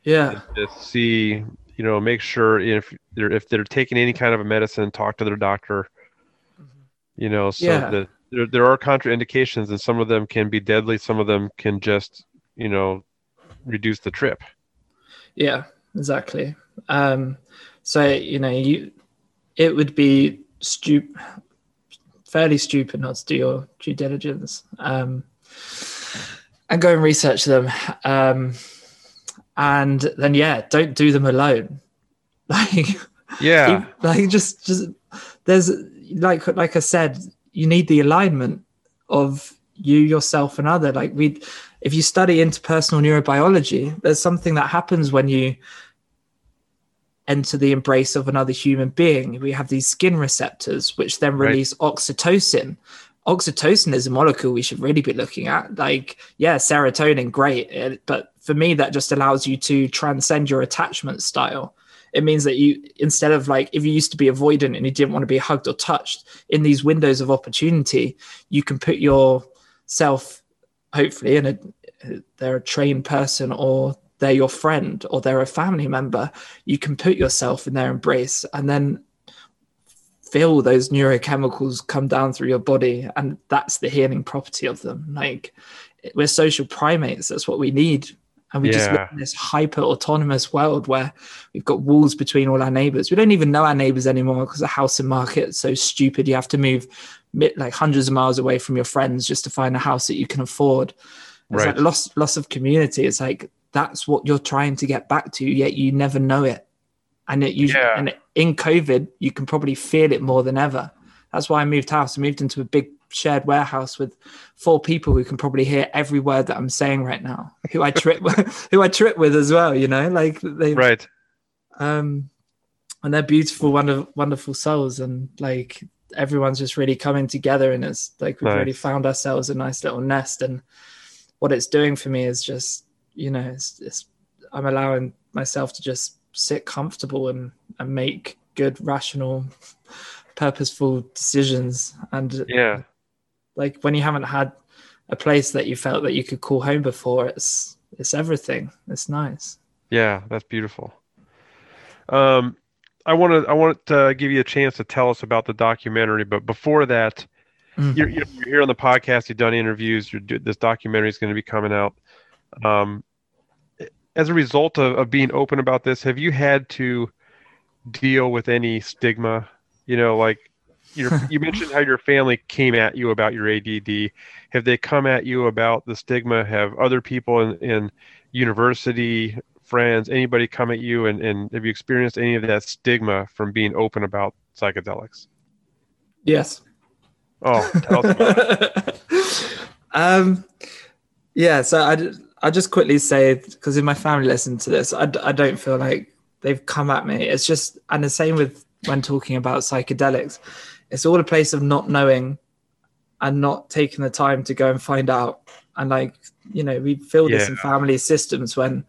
Speaker 2: yeah,
Speaker 1: to see, you know, make sure if they're if they're taking any kind of a medicine, talk to their doctor. You know, so
Speaker 2: Yeah.
Speaker 1: that there there are contraindications, and some of them can be deadly. Some of them can just, you know, reduce the trip.
Speaker 2: yeah, exactly. Um, so you know, you it would be stup- fairly stupid not to do your due diligence um, and go and research them. Um, and then yeah, don't do them alone. Like
Speaker 1: Yeah,
Speaker 2: like just just there's like like i said you need the alignment of you yourself and other like we if you study interpersonal neurobiology there's something that happens when you enter the embrace of another human being we have these skin receptors which then
Speaker 1: Right.
Speaker 2: release oxytocin oxytocin is a molecule we should really be looking at. Like yeah serotonin great eh, but for me that just allows you to transcend your attachment style. It means that you instead of like if you used to be avoidant and you didn't want to be hugged or touched in these windows of opportunity you can put yourself hopefully in a they're a trained person or they're your friend or they're a family member you can put yourself in their embrace. And then feel those neurochemicals come down through your body and that's the healing property of them. Like we're social primates that's what we need. And we just live in this hyper autonomous world where we've got walls between all our neighbors. We don't even know our neighbors anymore because the housing market is so stupid. You have to move like hundreds of miles away from your friends just to find a house that you can afford. It's
Speaker 1: Right.
Speaker 2: like loss loss of community. It's like that's what you're trying to get back to yet you never know it. And it you
Speaker 1: Yeah.
Speaker 2: and in covid you can probably feel it more than ever that's why i moved house i moved into a big shared warehouse with four people who can probably hear every word that i'm saying right now who i trip who i trip with as well you know like they
Speaker 1: right.
Speaker 2: um and they're beautiful wonderful wonderful souls and like everyone's just really coming together and it's like we've
Speaker 1: Nice.
Speaker 2: really found ourselves a nice little nest and what it's doing for me is just you know it's, it's i'm allowing myself to just sit comfortable and and make good rational purposeful decisions and
Speaker 1: Yeah,
Speaker 2: like when you haven't had a place that you felt that you could call home before it's it's everything it's nice
Speaker 1: yeah, that's beautiful. Um, I want to I want to give you a chance to tell us about the documentary, but before that,
Speaker 2: Mm.
Speaker 1: you're, you're you're here on the podcast. You've done interviews. You're do, this documentary is going to be coming out. Um, as a result of, of being open about this, have you had to deal with any stigma? You know, like your, you mentioned how your family came at you about your ADD. Have they come at you about the stigma? Have other people in, in university, friends, anybody come at you and, and have you experienced any of that stigma from being open about psychedelics?
Speaker 2: yes
Speaker 1: Oh, tell us about it.
Speaker 2: um, yeah. So I, d- I just quickly say because if my family listen to this, I, d- I don't feel like they've come at me. It's just and the same with when talking about psychedelics. It's all a place of not knowing and not taking the time to go and find out. And like you know, we feel this in family systems when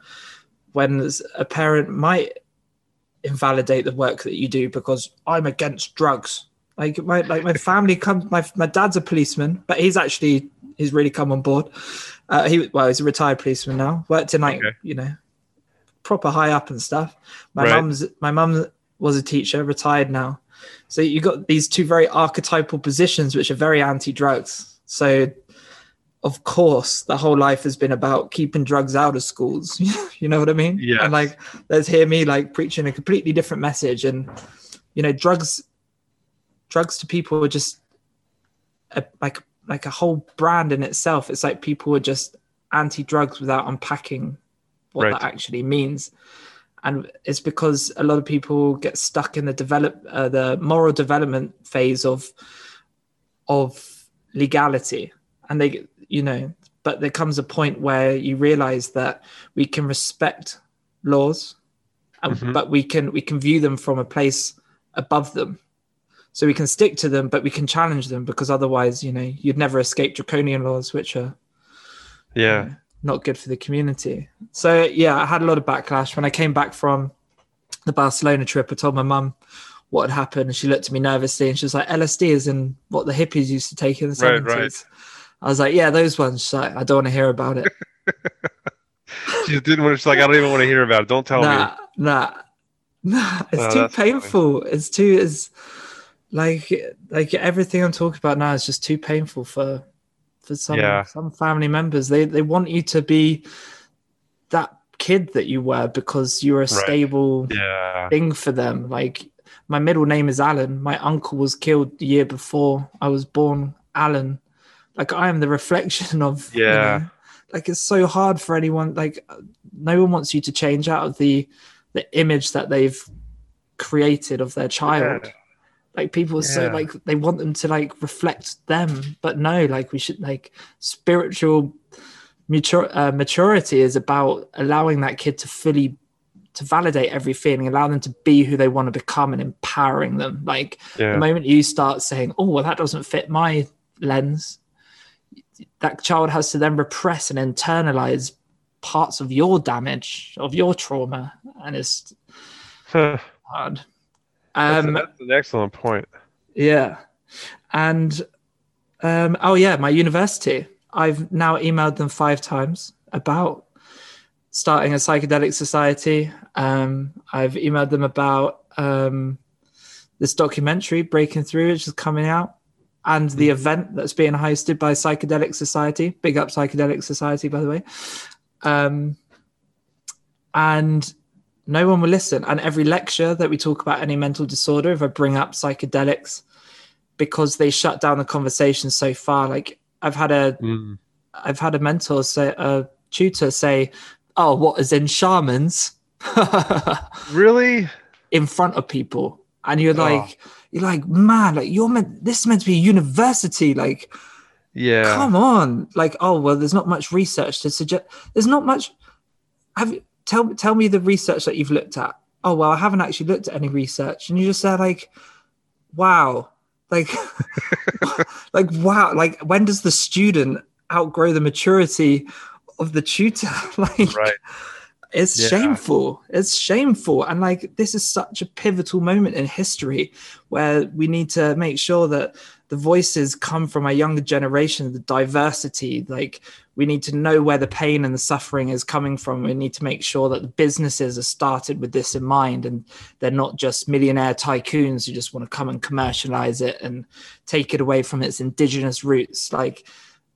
Speaker 2: when a parent might invalidate the work that you do because I'm against drugs. Like my like my family comes. My my dad's a policeman, but he's actually he's really come on board. Uh, he well, he's a retired policeman now. Worked in like
Speaker 1: Okay.
Speaker 2: you know proper high up and stuff. My
Speaker 1: Right.
Speaker 2: mum's my mum was a teacher, retired now. So you got these two very archetypal positions which are very anti-drugs. So of course the whole life has been about keeping drugs out of schools. you know what I mean?
Speaker 1: Yeah.
Speaker 2: And like let's hear me like preaching a completely different message and you know drugs drugs to people are just a, like like a whole brand in itself it's like people are just anti-drugs without unpacking what
Speaker 1: Right.
Speaker 2: that actually means. And it's because a lot of people get stuck in the develop uh, the moral development phase of of legality, and they you know, but there comes a point where you realize that we can respect laws, and,
Speaker 1: Mhm.
Speaker 2: but we can we can view them from a place above them. So we can stick to them, but we can challenge them because otherwise, you know, you'd never escape draconian laws, which are
Speaker 1: Yeah.
Speaker 2: you know, not good for the community. So yeah, I had a lot of backlash when I came back from the Barcelona trip. I told my mum what had happened, and she looked at me nervously, and she was like, "LSD is in what the hippies used to take in the
Speaker 1: Right,
Speaker 2: seventies."
Speaker 1: right.
Speaker 2: I was like, "Yeah, those ones." She's like, I don't want to hear about it.
Speaker 1: She just didn't want to. She's like, I don't even want to hear about it. Don't tell me.
Speaker 2: nah, nah, nah. It's
Speaker 1: Oh,
Speaker 2: too
Speaker 1: that's funny.
Speaker 2: painful. It's too. It's like like everything I'm talking about now is just too painful for for some
Speaker 1: Yeah.
Speaker 2: some family members. They they want you to be that kid that you were because you're a stable
Speaker 1: Yeah.
Speaker 2: thing for them. Like my middle name is Alan. My uncle was killed the year before I was born. Alan. Like I am the reflection of. you
Speaker 1: Yeah.
Speaker 2: know, like it's so hard for anyone. Like no one wants you to change out of the the image that they've created of their child.
Speaker 1: Yeah.
Speaker 2: Like people are so like they want them to like reflect them, but no, like we should like spiritual mature, uh, maturity is about allowing that kid to fully to validate every feeling, allow them to be who they want to become, and empowering them. Like the moment you start saying, "Oh, well, that doesn't fit my lens," that child has to then repress and internalize parts of your damage, of your trauma, and it's hard.
Speaker 1: That's,
Speaker 2: Um,
Speaker 1: that's an excellent point.
Speaker 2: yeah. And um, oh yeah, my university. I've now emailed them five times about starting a psychedelic society. Um, I've emailed them about um, this documentary, Breaking Through, which is coming out, and the event that's being hosted by Psychedelic Society. Big up Psychedelic Society, by the way. Um, and no one will listen. And every lecture that we talk about any mental disorder, if I bring up psychedelics, because they shut down the conversation so far. Like I've had a
Speaker 1: Mm.
Speaker 2: I've had a mentor say a tutor say, "Oh, what is in shamans?"
Speaker 1: Really?
Speaker 2: in front of people, and you're like, you're like, man, like you're meant. This is meant to be a university. Like,
Speaker 1: Yeah.
Speaker 2: come on. Like, oh well, there's not much research to suggest. There's not much. Have you tell tell me the research that you've looked at? Oh well, I haven't actually looked at any research, and you just say like, wow, like, like wow, like when does the student outgrow the maturity of the tutor? like,
Speaker 1: Right.
Speaker 2: It's
Speaker 1: Yeah.
Speaker 2: shameful. It's shameful. And like this is such a pivotal moment in history where we need to make sure that the voices come from our younger generation, the diversity. Like we need to know where the pain and the suffering is coming from. We need to make sure that the businesses are started with this in mind and they're not just millionaire tycoons who just want to come and commercialize it and take it away from its indigenous roots. Like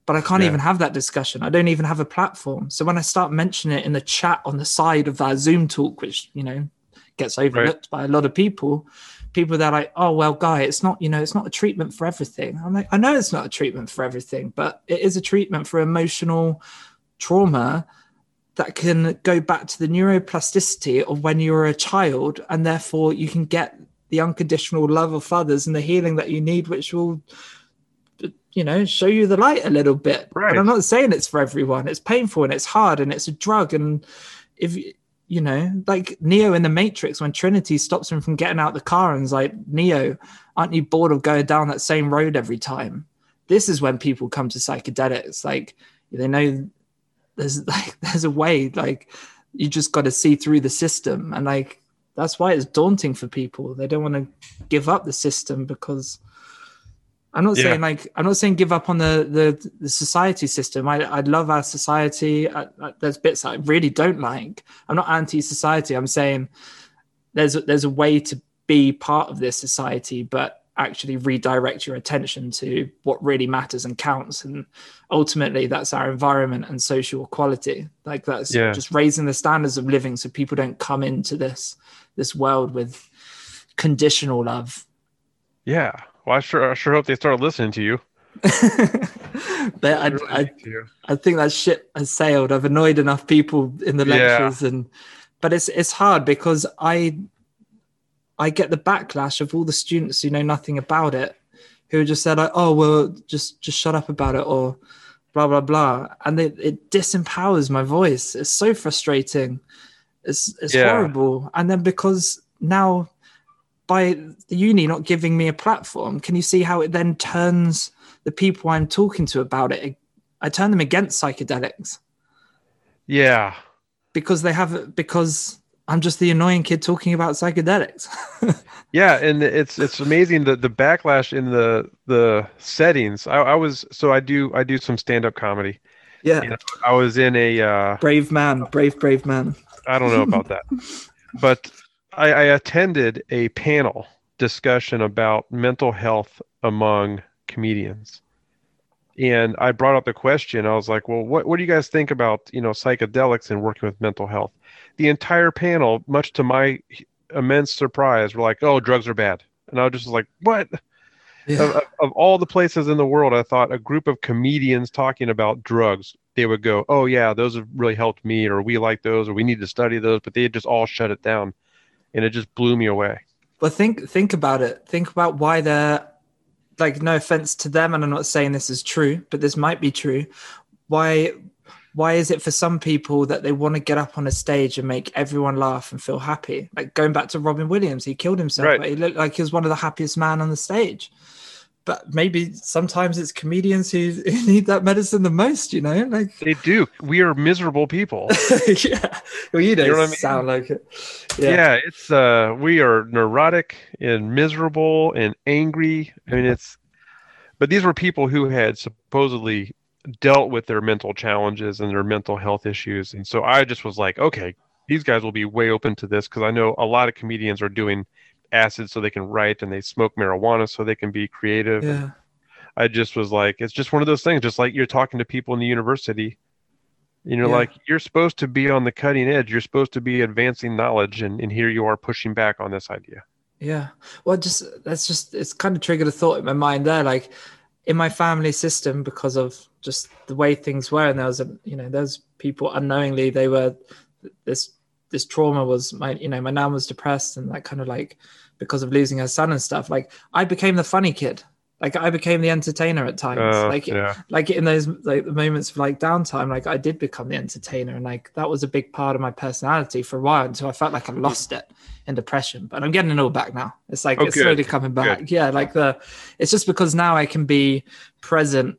Speaker 2: but I can't
Speaker 1: Yeah.
Speaker 2: even have that discussion. I don't even have a platform. So when I start mentioning it in the chat on the side of our Zoom talk, which you know gets overlooked by a lot of people, people they're like, "Oh well, guy, it's not you know it's not a treatment for everything." I'm like, I know it's not a treatment for everything, but it is a treatment for emotional trauma that can go back to the neuroplasticity of when you were a child, and therefore you can get the unconditional love of others and the healing that you need, which will you know show you the light a little bit.
Speaker 1: Right.
Speaker 2: and i'm not saying it's for everyone. It's painful and it's hard and it's a drug. And if you know like neo in the matrix when trinity stops him from getting out the car and is like neo aren't you bored of going down that same road every time? This is when people come to psychedelics. Like they know there's like there's a way like you just got to see through the system. And like that's why it's daunting for people. They don't want to give up the system because I'm not
Speaker 1: Yeah.
Speaker 2: saying like I'm not saying give up on the the, the society system. I I love our society. I, I, there's bits I really don't like. I'm not anti-society. I'm saying there's a, there's a way to be part of this society, but actually redirect your attention to what really matters and counts. And ultimately, that's our environment and social equality. Like that's
Speaker 1: Yeah.
Speaker 2: just raising the standards of living so people don't come into this this world with conditional love.
Speaker 1: Yeah. Well, I sure, I sure hope they start listening to you.
Speaker 2: I, I,
Speaker 1: to.
Speaker 2: I think that ship has sailed. I've annoyed enough people in the
Speaker 1: Yeah.
Speaker 2: lectures, and but it's it's hard because I I get the backlash of all the students who know nothing about it, who just said like, "Oh well, just just shut up about it," or blah blah blah, and it, it disempowers my voice. It's so frustrating. It's it's
Speaker 1: Yeah.
Speaker 2: horrible, and then because now by the uni not giving me a platform, can you see how it then turns the people I'm talking to about it? I turn them against psychedelics
Speaker 1: Yeah.
Speaker 2: because they have because I'm just the annoying kid talking about psychedelics.
Speaker 1: Yeah, and it's it's amazing the the backlash in the the settings. I, I was so I do I do some stand up comedy.
Speaker 2: yeah.
Speaker 1: You know, I was in a uh,
Speaker 2: Brave man, brave, brave man.
Speaker 1: I don't know about that, but I, I attended a panel discussion about mental health among comedians, and I brought up the question. I was like, "Well, what what do you guys think about you know psychedelics and working with mental health?" The entire panel, much to my immense surprise, were like, "Oh, drugs are bad," and I was just like, "What?"
Speaker 2: Yeah.
Speaker 1: of, of- of all the places in the world, I thought a group of comedians talking about drugs, they would go, "Oh yeah, those have really helped me," or "We like those," or "We need to study those," but they just all shut it down, and it just blew me away.
Speaker 2: But think think about it. Think about why they're like no offense to them, and I'm not saying this is true, but this might be true. Why why is it for some people that they want to get up on a stage and make everyone laugh and feel happy? Like going back to Robin Williams, he killed himself,
Speaker 1: Right.
Speaker 2: but he looked like he was one of the happiest man on the stage. But maybe sometimes it's comedians who, who need that medicine the most, you know? Like
Speaker 1: They do. We are miserable people.
Speaker 2: yeah. Well, you don't
Speaker 1: know I mean?
Speaker 2: sound like it.
Speaker 1: yeah. it's uh, we are neurotic and miserable and angry. I mean, it's. But these were people who had supposedly dealt with their mental challenges and their mental health issues, and so I just was like, okay, these guys will be way open to this because I know a lot of comedians are doing acid so they can write and they smoke marijuana so they can be creative.
Speaker 2: Yeah.
Speaker 1: I just was like, it's just one of those things, just like you're talking to people in the university. And You know,
Speaker 2: Yeah.
Speaker 1: like you're supposed to be on the cutting edge. You're supposed to be advancing knowledge, and, and here you are pushing back on this idea.
Speaker 2: Yeah. Well, just that's just it's kind of triggered a thought in my mind there. Like in my family system, because of just the way things were, and there was a you know, there's people unknowingly they were this this trauma was my you know my nan was depressed and that kind of like because of losing her son and stuff. Like I became the funny kid. Like I became the entertainer at times.
Speaker 1: Uh,
Speaker 2: like
Speaker 1: yeah,
Speaker 2: like in those like the moments of like downtime like i did become the entertainer and like that was a big part of my personality for a while until i felt like i lost it in depression but i'm getting it all back now it's like
Speaker 1: Oh,
Speaker 2: it's
Speaker 1: good.
Speaker 2: slowly coming back yeah like the it's just because now i can be present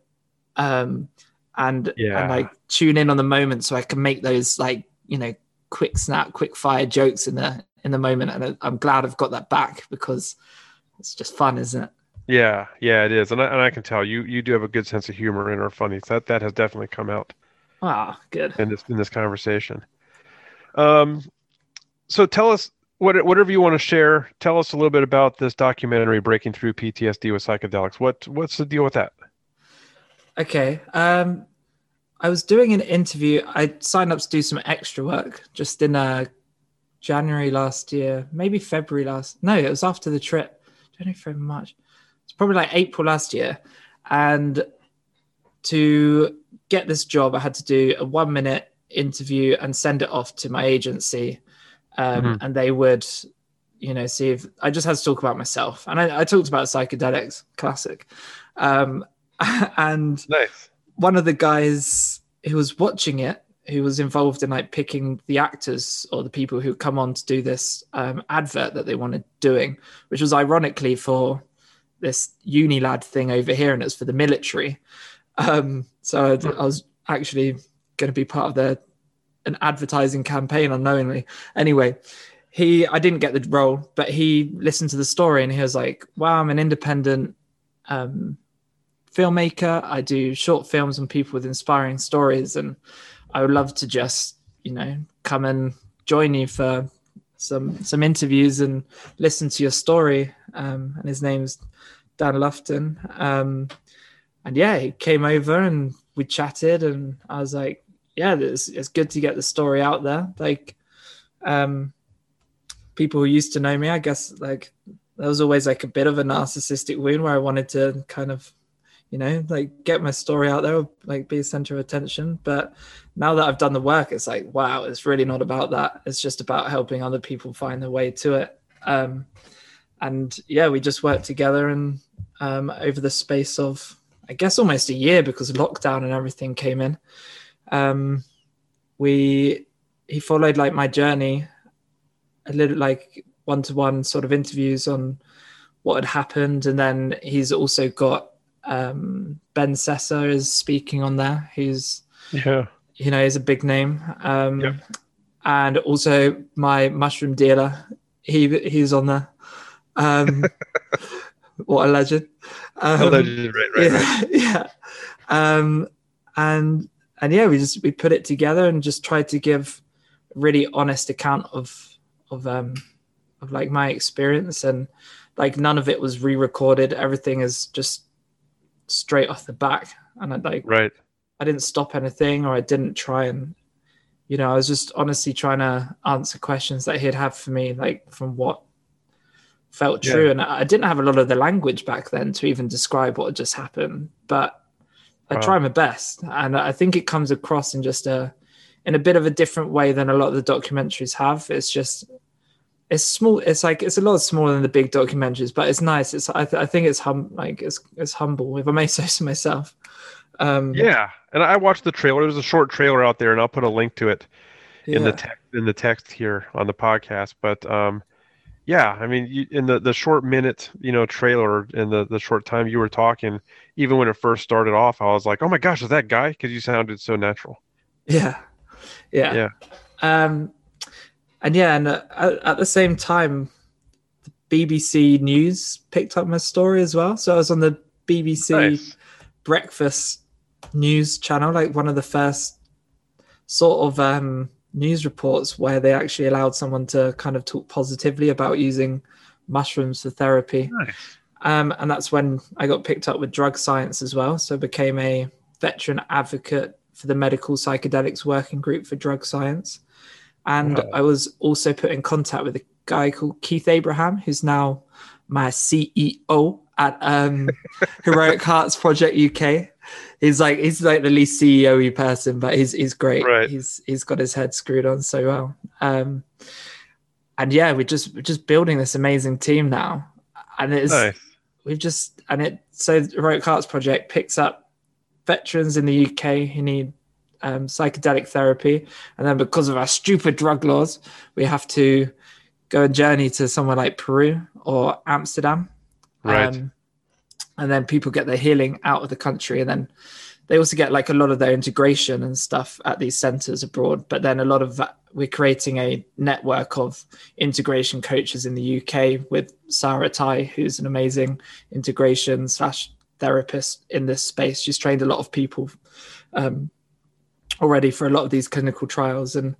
Speaker 2: um and
Speaker 1: Yeah.
Speaker 2: and like tune in on the moment so i can make those like you know quick snap quick fire jokes in the in the moment and i'm glad i've got that back because it's just fun isn't it
Speaker 1: yeah, yeah. It is, and I, and I can tell you you do have a good sense of humor and are funny. So that that has definitely come out
Speaker 2: ah good
Speaker 1: in this in this conversation. Um, so tell us what whatever you want to share. Tell us a little bit about this documentary, "Breaking Through PTSD with Psychedelics." What what's the deal with that?
Speaker 2: Okay. Um, I was doing an interview. I signed up to do some extra work just in uh, January last year, maybe February last. No, it was after the trip. January, February, March. It's probably like April last year. And to get this job, I had to do a one minute interview and send it off to my agency. Um,
Speaker 1: Mhm.
Speaker 2: And they would, you know, see if I just had to talk about myself. And I, I talked about psychedelics, classic. Um, and
Speaker 1: Nice.
Speaker 2: One of the guys who was watching it who was involved in like picking the actors or the people who come on to do this um, advert that they wanted doing which was ironically for this uni lad thing over here and it's for the military. Um, so I'd- i was actually going to be part of their an advertising campaign unknowingly. Anyway he i didn't get the role but he listened to the story and he was like wow i'm an independent um, filmmaker. I do short films on people with inspiring stories, and I would love to just, you know, come and join you for some some interviews and listen to your story. Um, and his name's Dan Lufton. Um, and yeah, he came over and we chatted, and I was like, yeah, it's, it's good to get the story out there. Like, um, people who used to know me, I guess, like there was always like a bit of a narcissistic wound where I wanted to kind of you know, like get my story out there, like be a center of attention. But now that I've done the work, it's like, wow, it's really not about that. It's just about helping other people find their way to it. Um, and yeah, we just worked together and um, over the space of, I guess, almost a year because lockdown and everything came in. Um, we he followed like my journey, a little like one to one sort of interviews on what had happened, and then he's also got um, Ben Sessa is speaking on there. Who's
Speaker 1: yeah,
Speaker 2: you know, he's a big name. Um,
Speaker 1: Yep.
Speaker 2: And also my mushroom dealer, he he's on there. Um, what a legend! Um,
Speaker 1: Allegedly, right, right, right.
Speaker 2: yeah, yeah. Um, and and yeah, we just we put it together and just tried to give a really honest account of of um of like my experience and like none of it was re-recorded. Everything is just straight off the back, and I like
Speaker 1: Right.
Speaker 2: I didn't stop anything or I didn't try and you know, I was just honestly trying to answer questions that he'd have for me, like from what felt
Speaker 1: Yeah.
Speaker 2: true. And I didn't have a lot of the language back then to even describe what had just happened, but I
Speaker 1: Wow.
Speaker 2: try my best. And I think it comes across in just a in a bit of a different way than a lot of the documentaries have. It's just it's small. It's like it's a lot smaller than the big documentaries, but it's nice. It's I, th- I think it's hum like it's it's humble if I may say so myself. Um,
Speaker 1: Yeah, and I watched the trailer. There's a short trailer out there, and I'll put a link to it in the text in the text here on the podcast. But um, yeah, I mean, you, in the the short minute, you know, trailer in the the short time you were talking, even when it first started off, I was like, oh my gosh, is that guy? Because you sounded so natural.
Speaker 2: Yeah, yeah,
Speaker 1: Yeah.
Speaker 2: Um, and yeah, and uh, at, at the same time, the BBC News picked up my story as well. So I was on the BBC
Speaker 1: Nice.
Speaker 2: Breakfast News channel, like one of the first sort of um, news reports where they actually allowed someone to kind of talk positively about using mushrooms for therapy.
Speaker 1: Nice.
Speaker 2: Um, and that's when I got picked up with drug science as well. So I became a veteran advocate for the medical psychedelics working group for drug science. And. I was also put in contact with a guy called Keith Abraham, who's now my CEO at um, Heroic Hearts Project UK. He's like he's like the least CEO person, but he's he's great.
Speaker 1: Right.
Speaker 2: He's he's got his head screwed on so well. Um, and yeah, we're just we're just building this amazing team now, and it's
Speaker 1: Nice.
Speaker 2: we've just and it so the Heroic Hearts Project picks up veterans in the UK who need um, psychedelic therapy, and then because of our stupid drug laws, we have to go and journey to somewhere like Peru or Amsterdam,
Speaker 1: Right.
Speaker 2: Um, and then people get their healing out of the country, and then they also get like a lot of their integration and stuff at these centers abroad. But then a lot of that, we're creating a network of integration coaches in the UK with Sara Tai, who's an amazing integration slash therapist in this space. She's trained a lot of people um, already for a lot of these clinical trials, and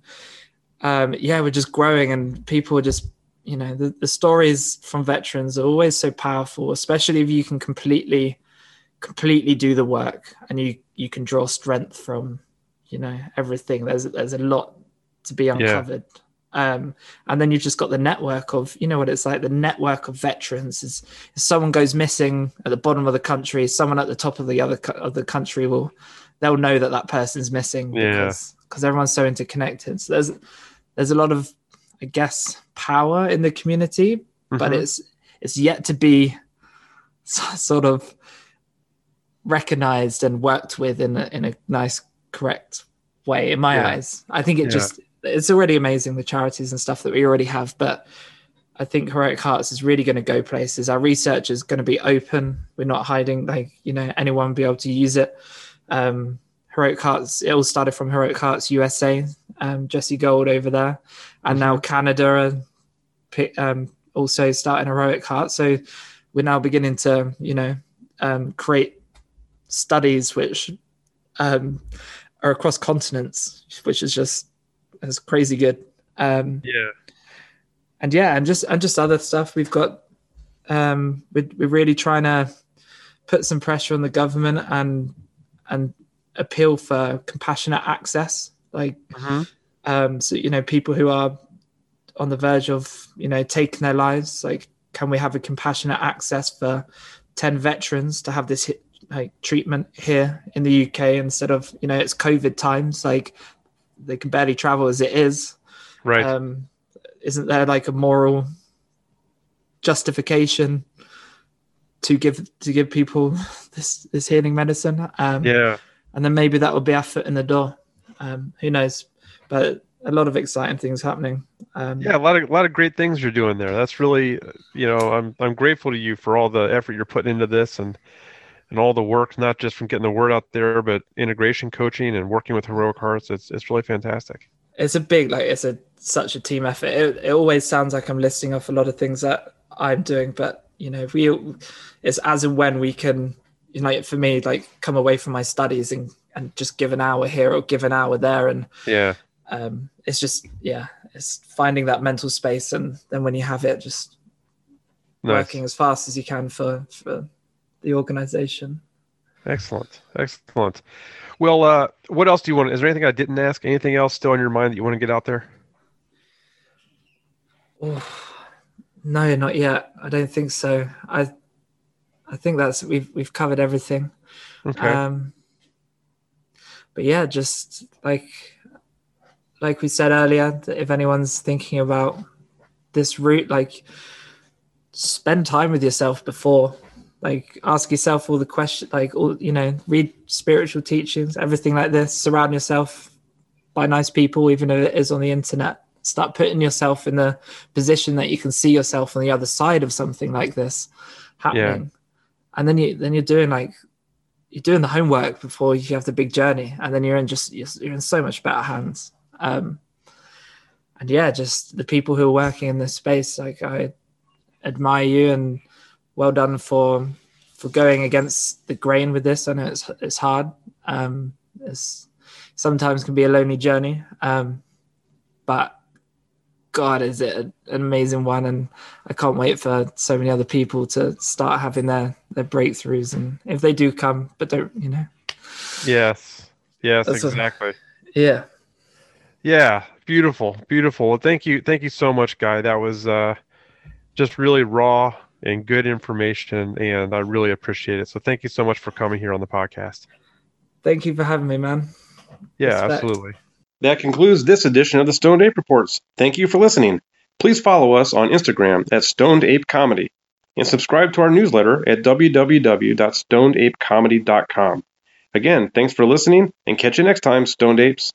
Speaker 2: um, yeah, we're just growing, and people are just you know the, the stories from veterans are always so powerful, especially if you can completely completely do the work and you you can draw strength from you know everything. There's there's a lot to be uncovered. Um and then you've just got the network of you know what it's like the network of veterans. Is if someone goes missing at the bottom of the country someone at the top of the other co- of the country will they'll know that that person's missing
Speaker 1: Yeah.
Speaker 2: because because everyone's so interconnected so there's there's a lot of i guess power in the community but
Speaker 1: Mhm.
Speaker 2: it's it's yet to be sort of recognized and worked with in a, in a nice correct way in my
Speaker 1: Yeah.
Speaker 2: eyes i think it
Speaker 1: Yeah.
Speaker 2: just it's already amazing the charities and stuff that we already have but i think heroic hearts is really going to go places our research is going to be open we're not hiding like you know anyone will be able to use it um heroic hearts it all started from heroic hearts usa um jesse gould over there and now canada are um also starting heroic heart so we're now beginning to you know um, create studies which um, are across continents which is just is crazy good. Um,
Speaker 1: yeah.
Speaker 2: and yeah and just and just other stuff. We've got um, we're, we're really trying to put some pressure on the government and and appeal for compassionate access like
Speaker 1: Mhm.
Speaker 2: um so you know people who are on the verge of you know taking their lives like can we have a compassionate access for 10 veterans to have this like treatment here in the UK instead of you know it's COVID times like they can barely travel as it is.
Speaker 1: Right.
Speaker 2: Um, isn't there like a moral justification to give to give people this this healing medicine? Um,
Speaker 1: yeah.
Speaker 2: And then maybe that will be our foot in the door. Um, who knows? But a lot of exciting things happening. Um,
Speaker 1: yeah, a lot of a lot of great things you're doing there. That's really, you know, I'm I'm grateful to you for all the effort you're putting into this and and all the work, not just from getting the word out there, but integration coaching and working with Heroic Hearts. It's it's really fantastic.
Speaker 2: It's a big like it's a such a team effort. It, it always sounds like I'm listing off a lot of things that I'm doing, but you know, we it's as and when we can, you know, for me, like come away from my studies and and just give an hour here or give an hour there, and
Speaker 1: yeah,
Speaker 2: um, it's just yeah, it's finding that mental space, and then when you have it, just nice. working as fast as you can for for the organization.
Speaker 1: Excellent, excellent. Well, uh, what else do you want? Is there anything I didn't ask? Anything else still on your mind that you want to get out there?
Speaker 2: Oh, no, not yet. I don't think so. I I think that's we've we've covered everything.
Speaker 1: Okay. Um,
Speaker 2: but yeah, just like like we said earlier, if anyone's thinking about this route, like spend time with yourself before. Like ask yourself all the questions, like all you know, read spiritual teachings, everything like this. Surround yourself by nice people, even if it is on the internet. Start putting yourself in the position that you can see yourself on the other side of something like this happening. Yeah. And then you then you're doing like you're doing the homework before you have the big journey, and then you're in just you're in so much better hands. Um, and yeah, just the people who are working in this space, like I admire you and well done for for going against the grain with this. I know it's it's hard. Um, it's sometimes can be a lonely journey, um, but God, is it an amazing one, and I can't wait for so many other people to start having their their breakthroughs, and if they do come, but don't, you know.
Speaker 1: Yes. Yes. exactly.
Speaker 2: A, yeah.
Speaker 1: Yeah, beautiful, beautiful. Well, thank you, thank you so much, guy. That was uh, just really raw and good information, and I really appreciate it. So, thank you so much for coming here on the podcast.
Speaker 2: Thank you for having me, man.
Speaker 1: Yeah, Respect. absolutely.
Speaker 3: That concludes this edition of the Stoned Ape Reports. Thank you for listening. Please follow us on Instagram at Stoned Ape Comedy and subscribe to our newsletter at www.stonedapecomedy.com. Again, thanks for listening and catch you next time, Stoned Apes.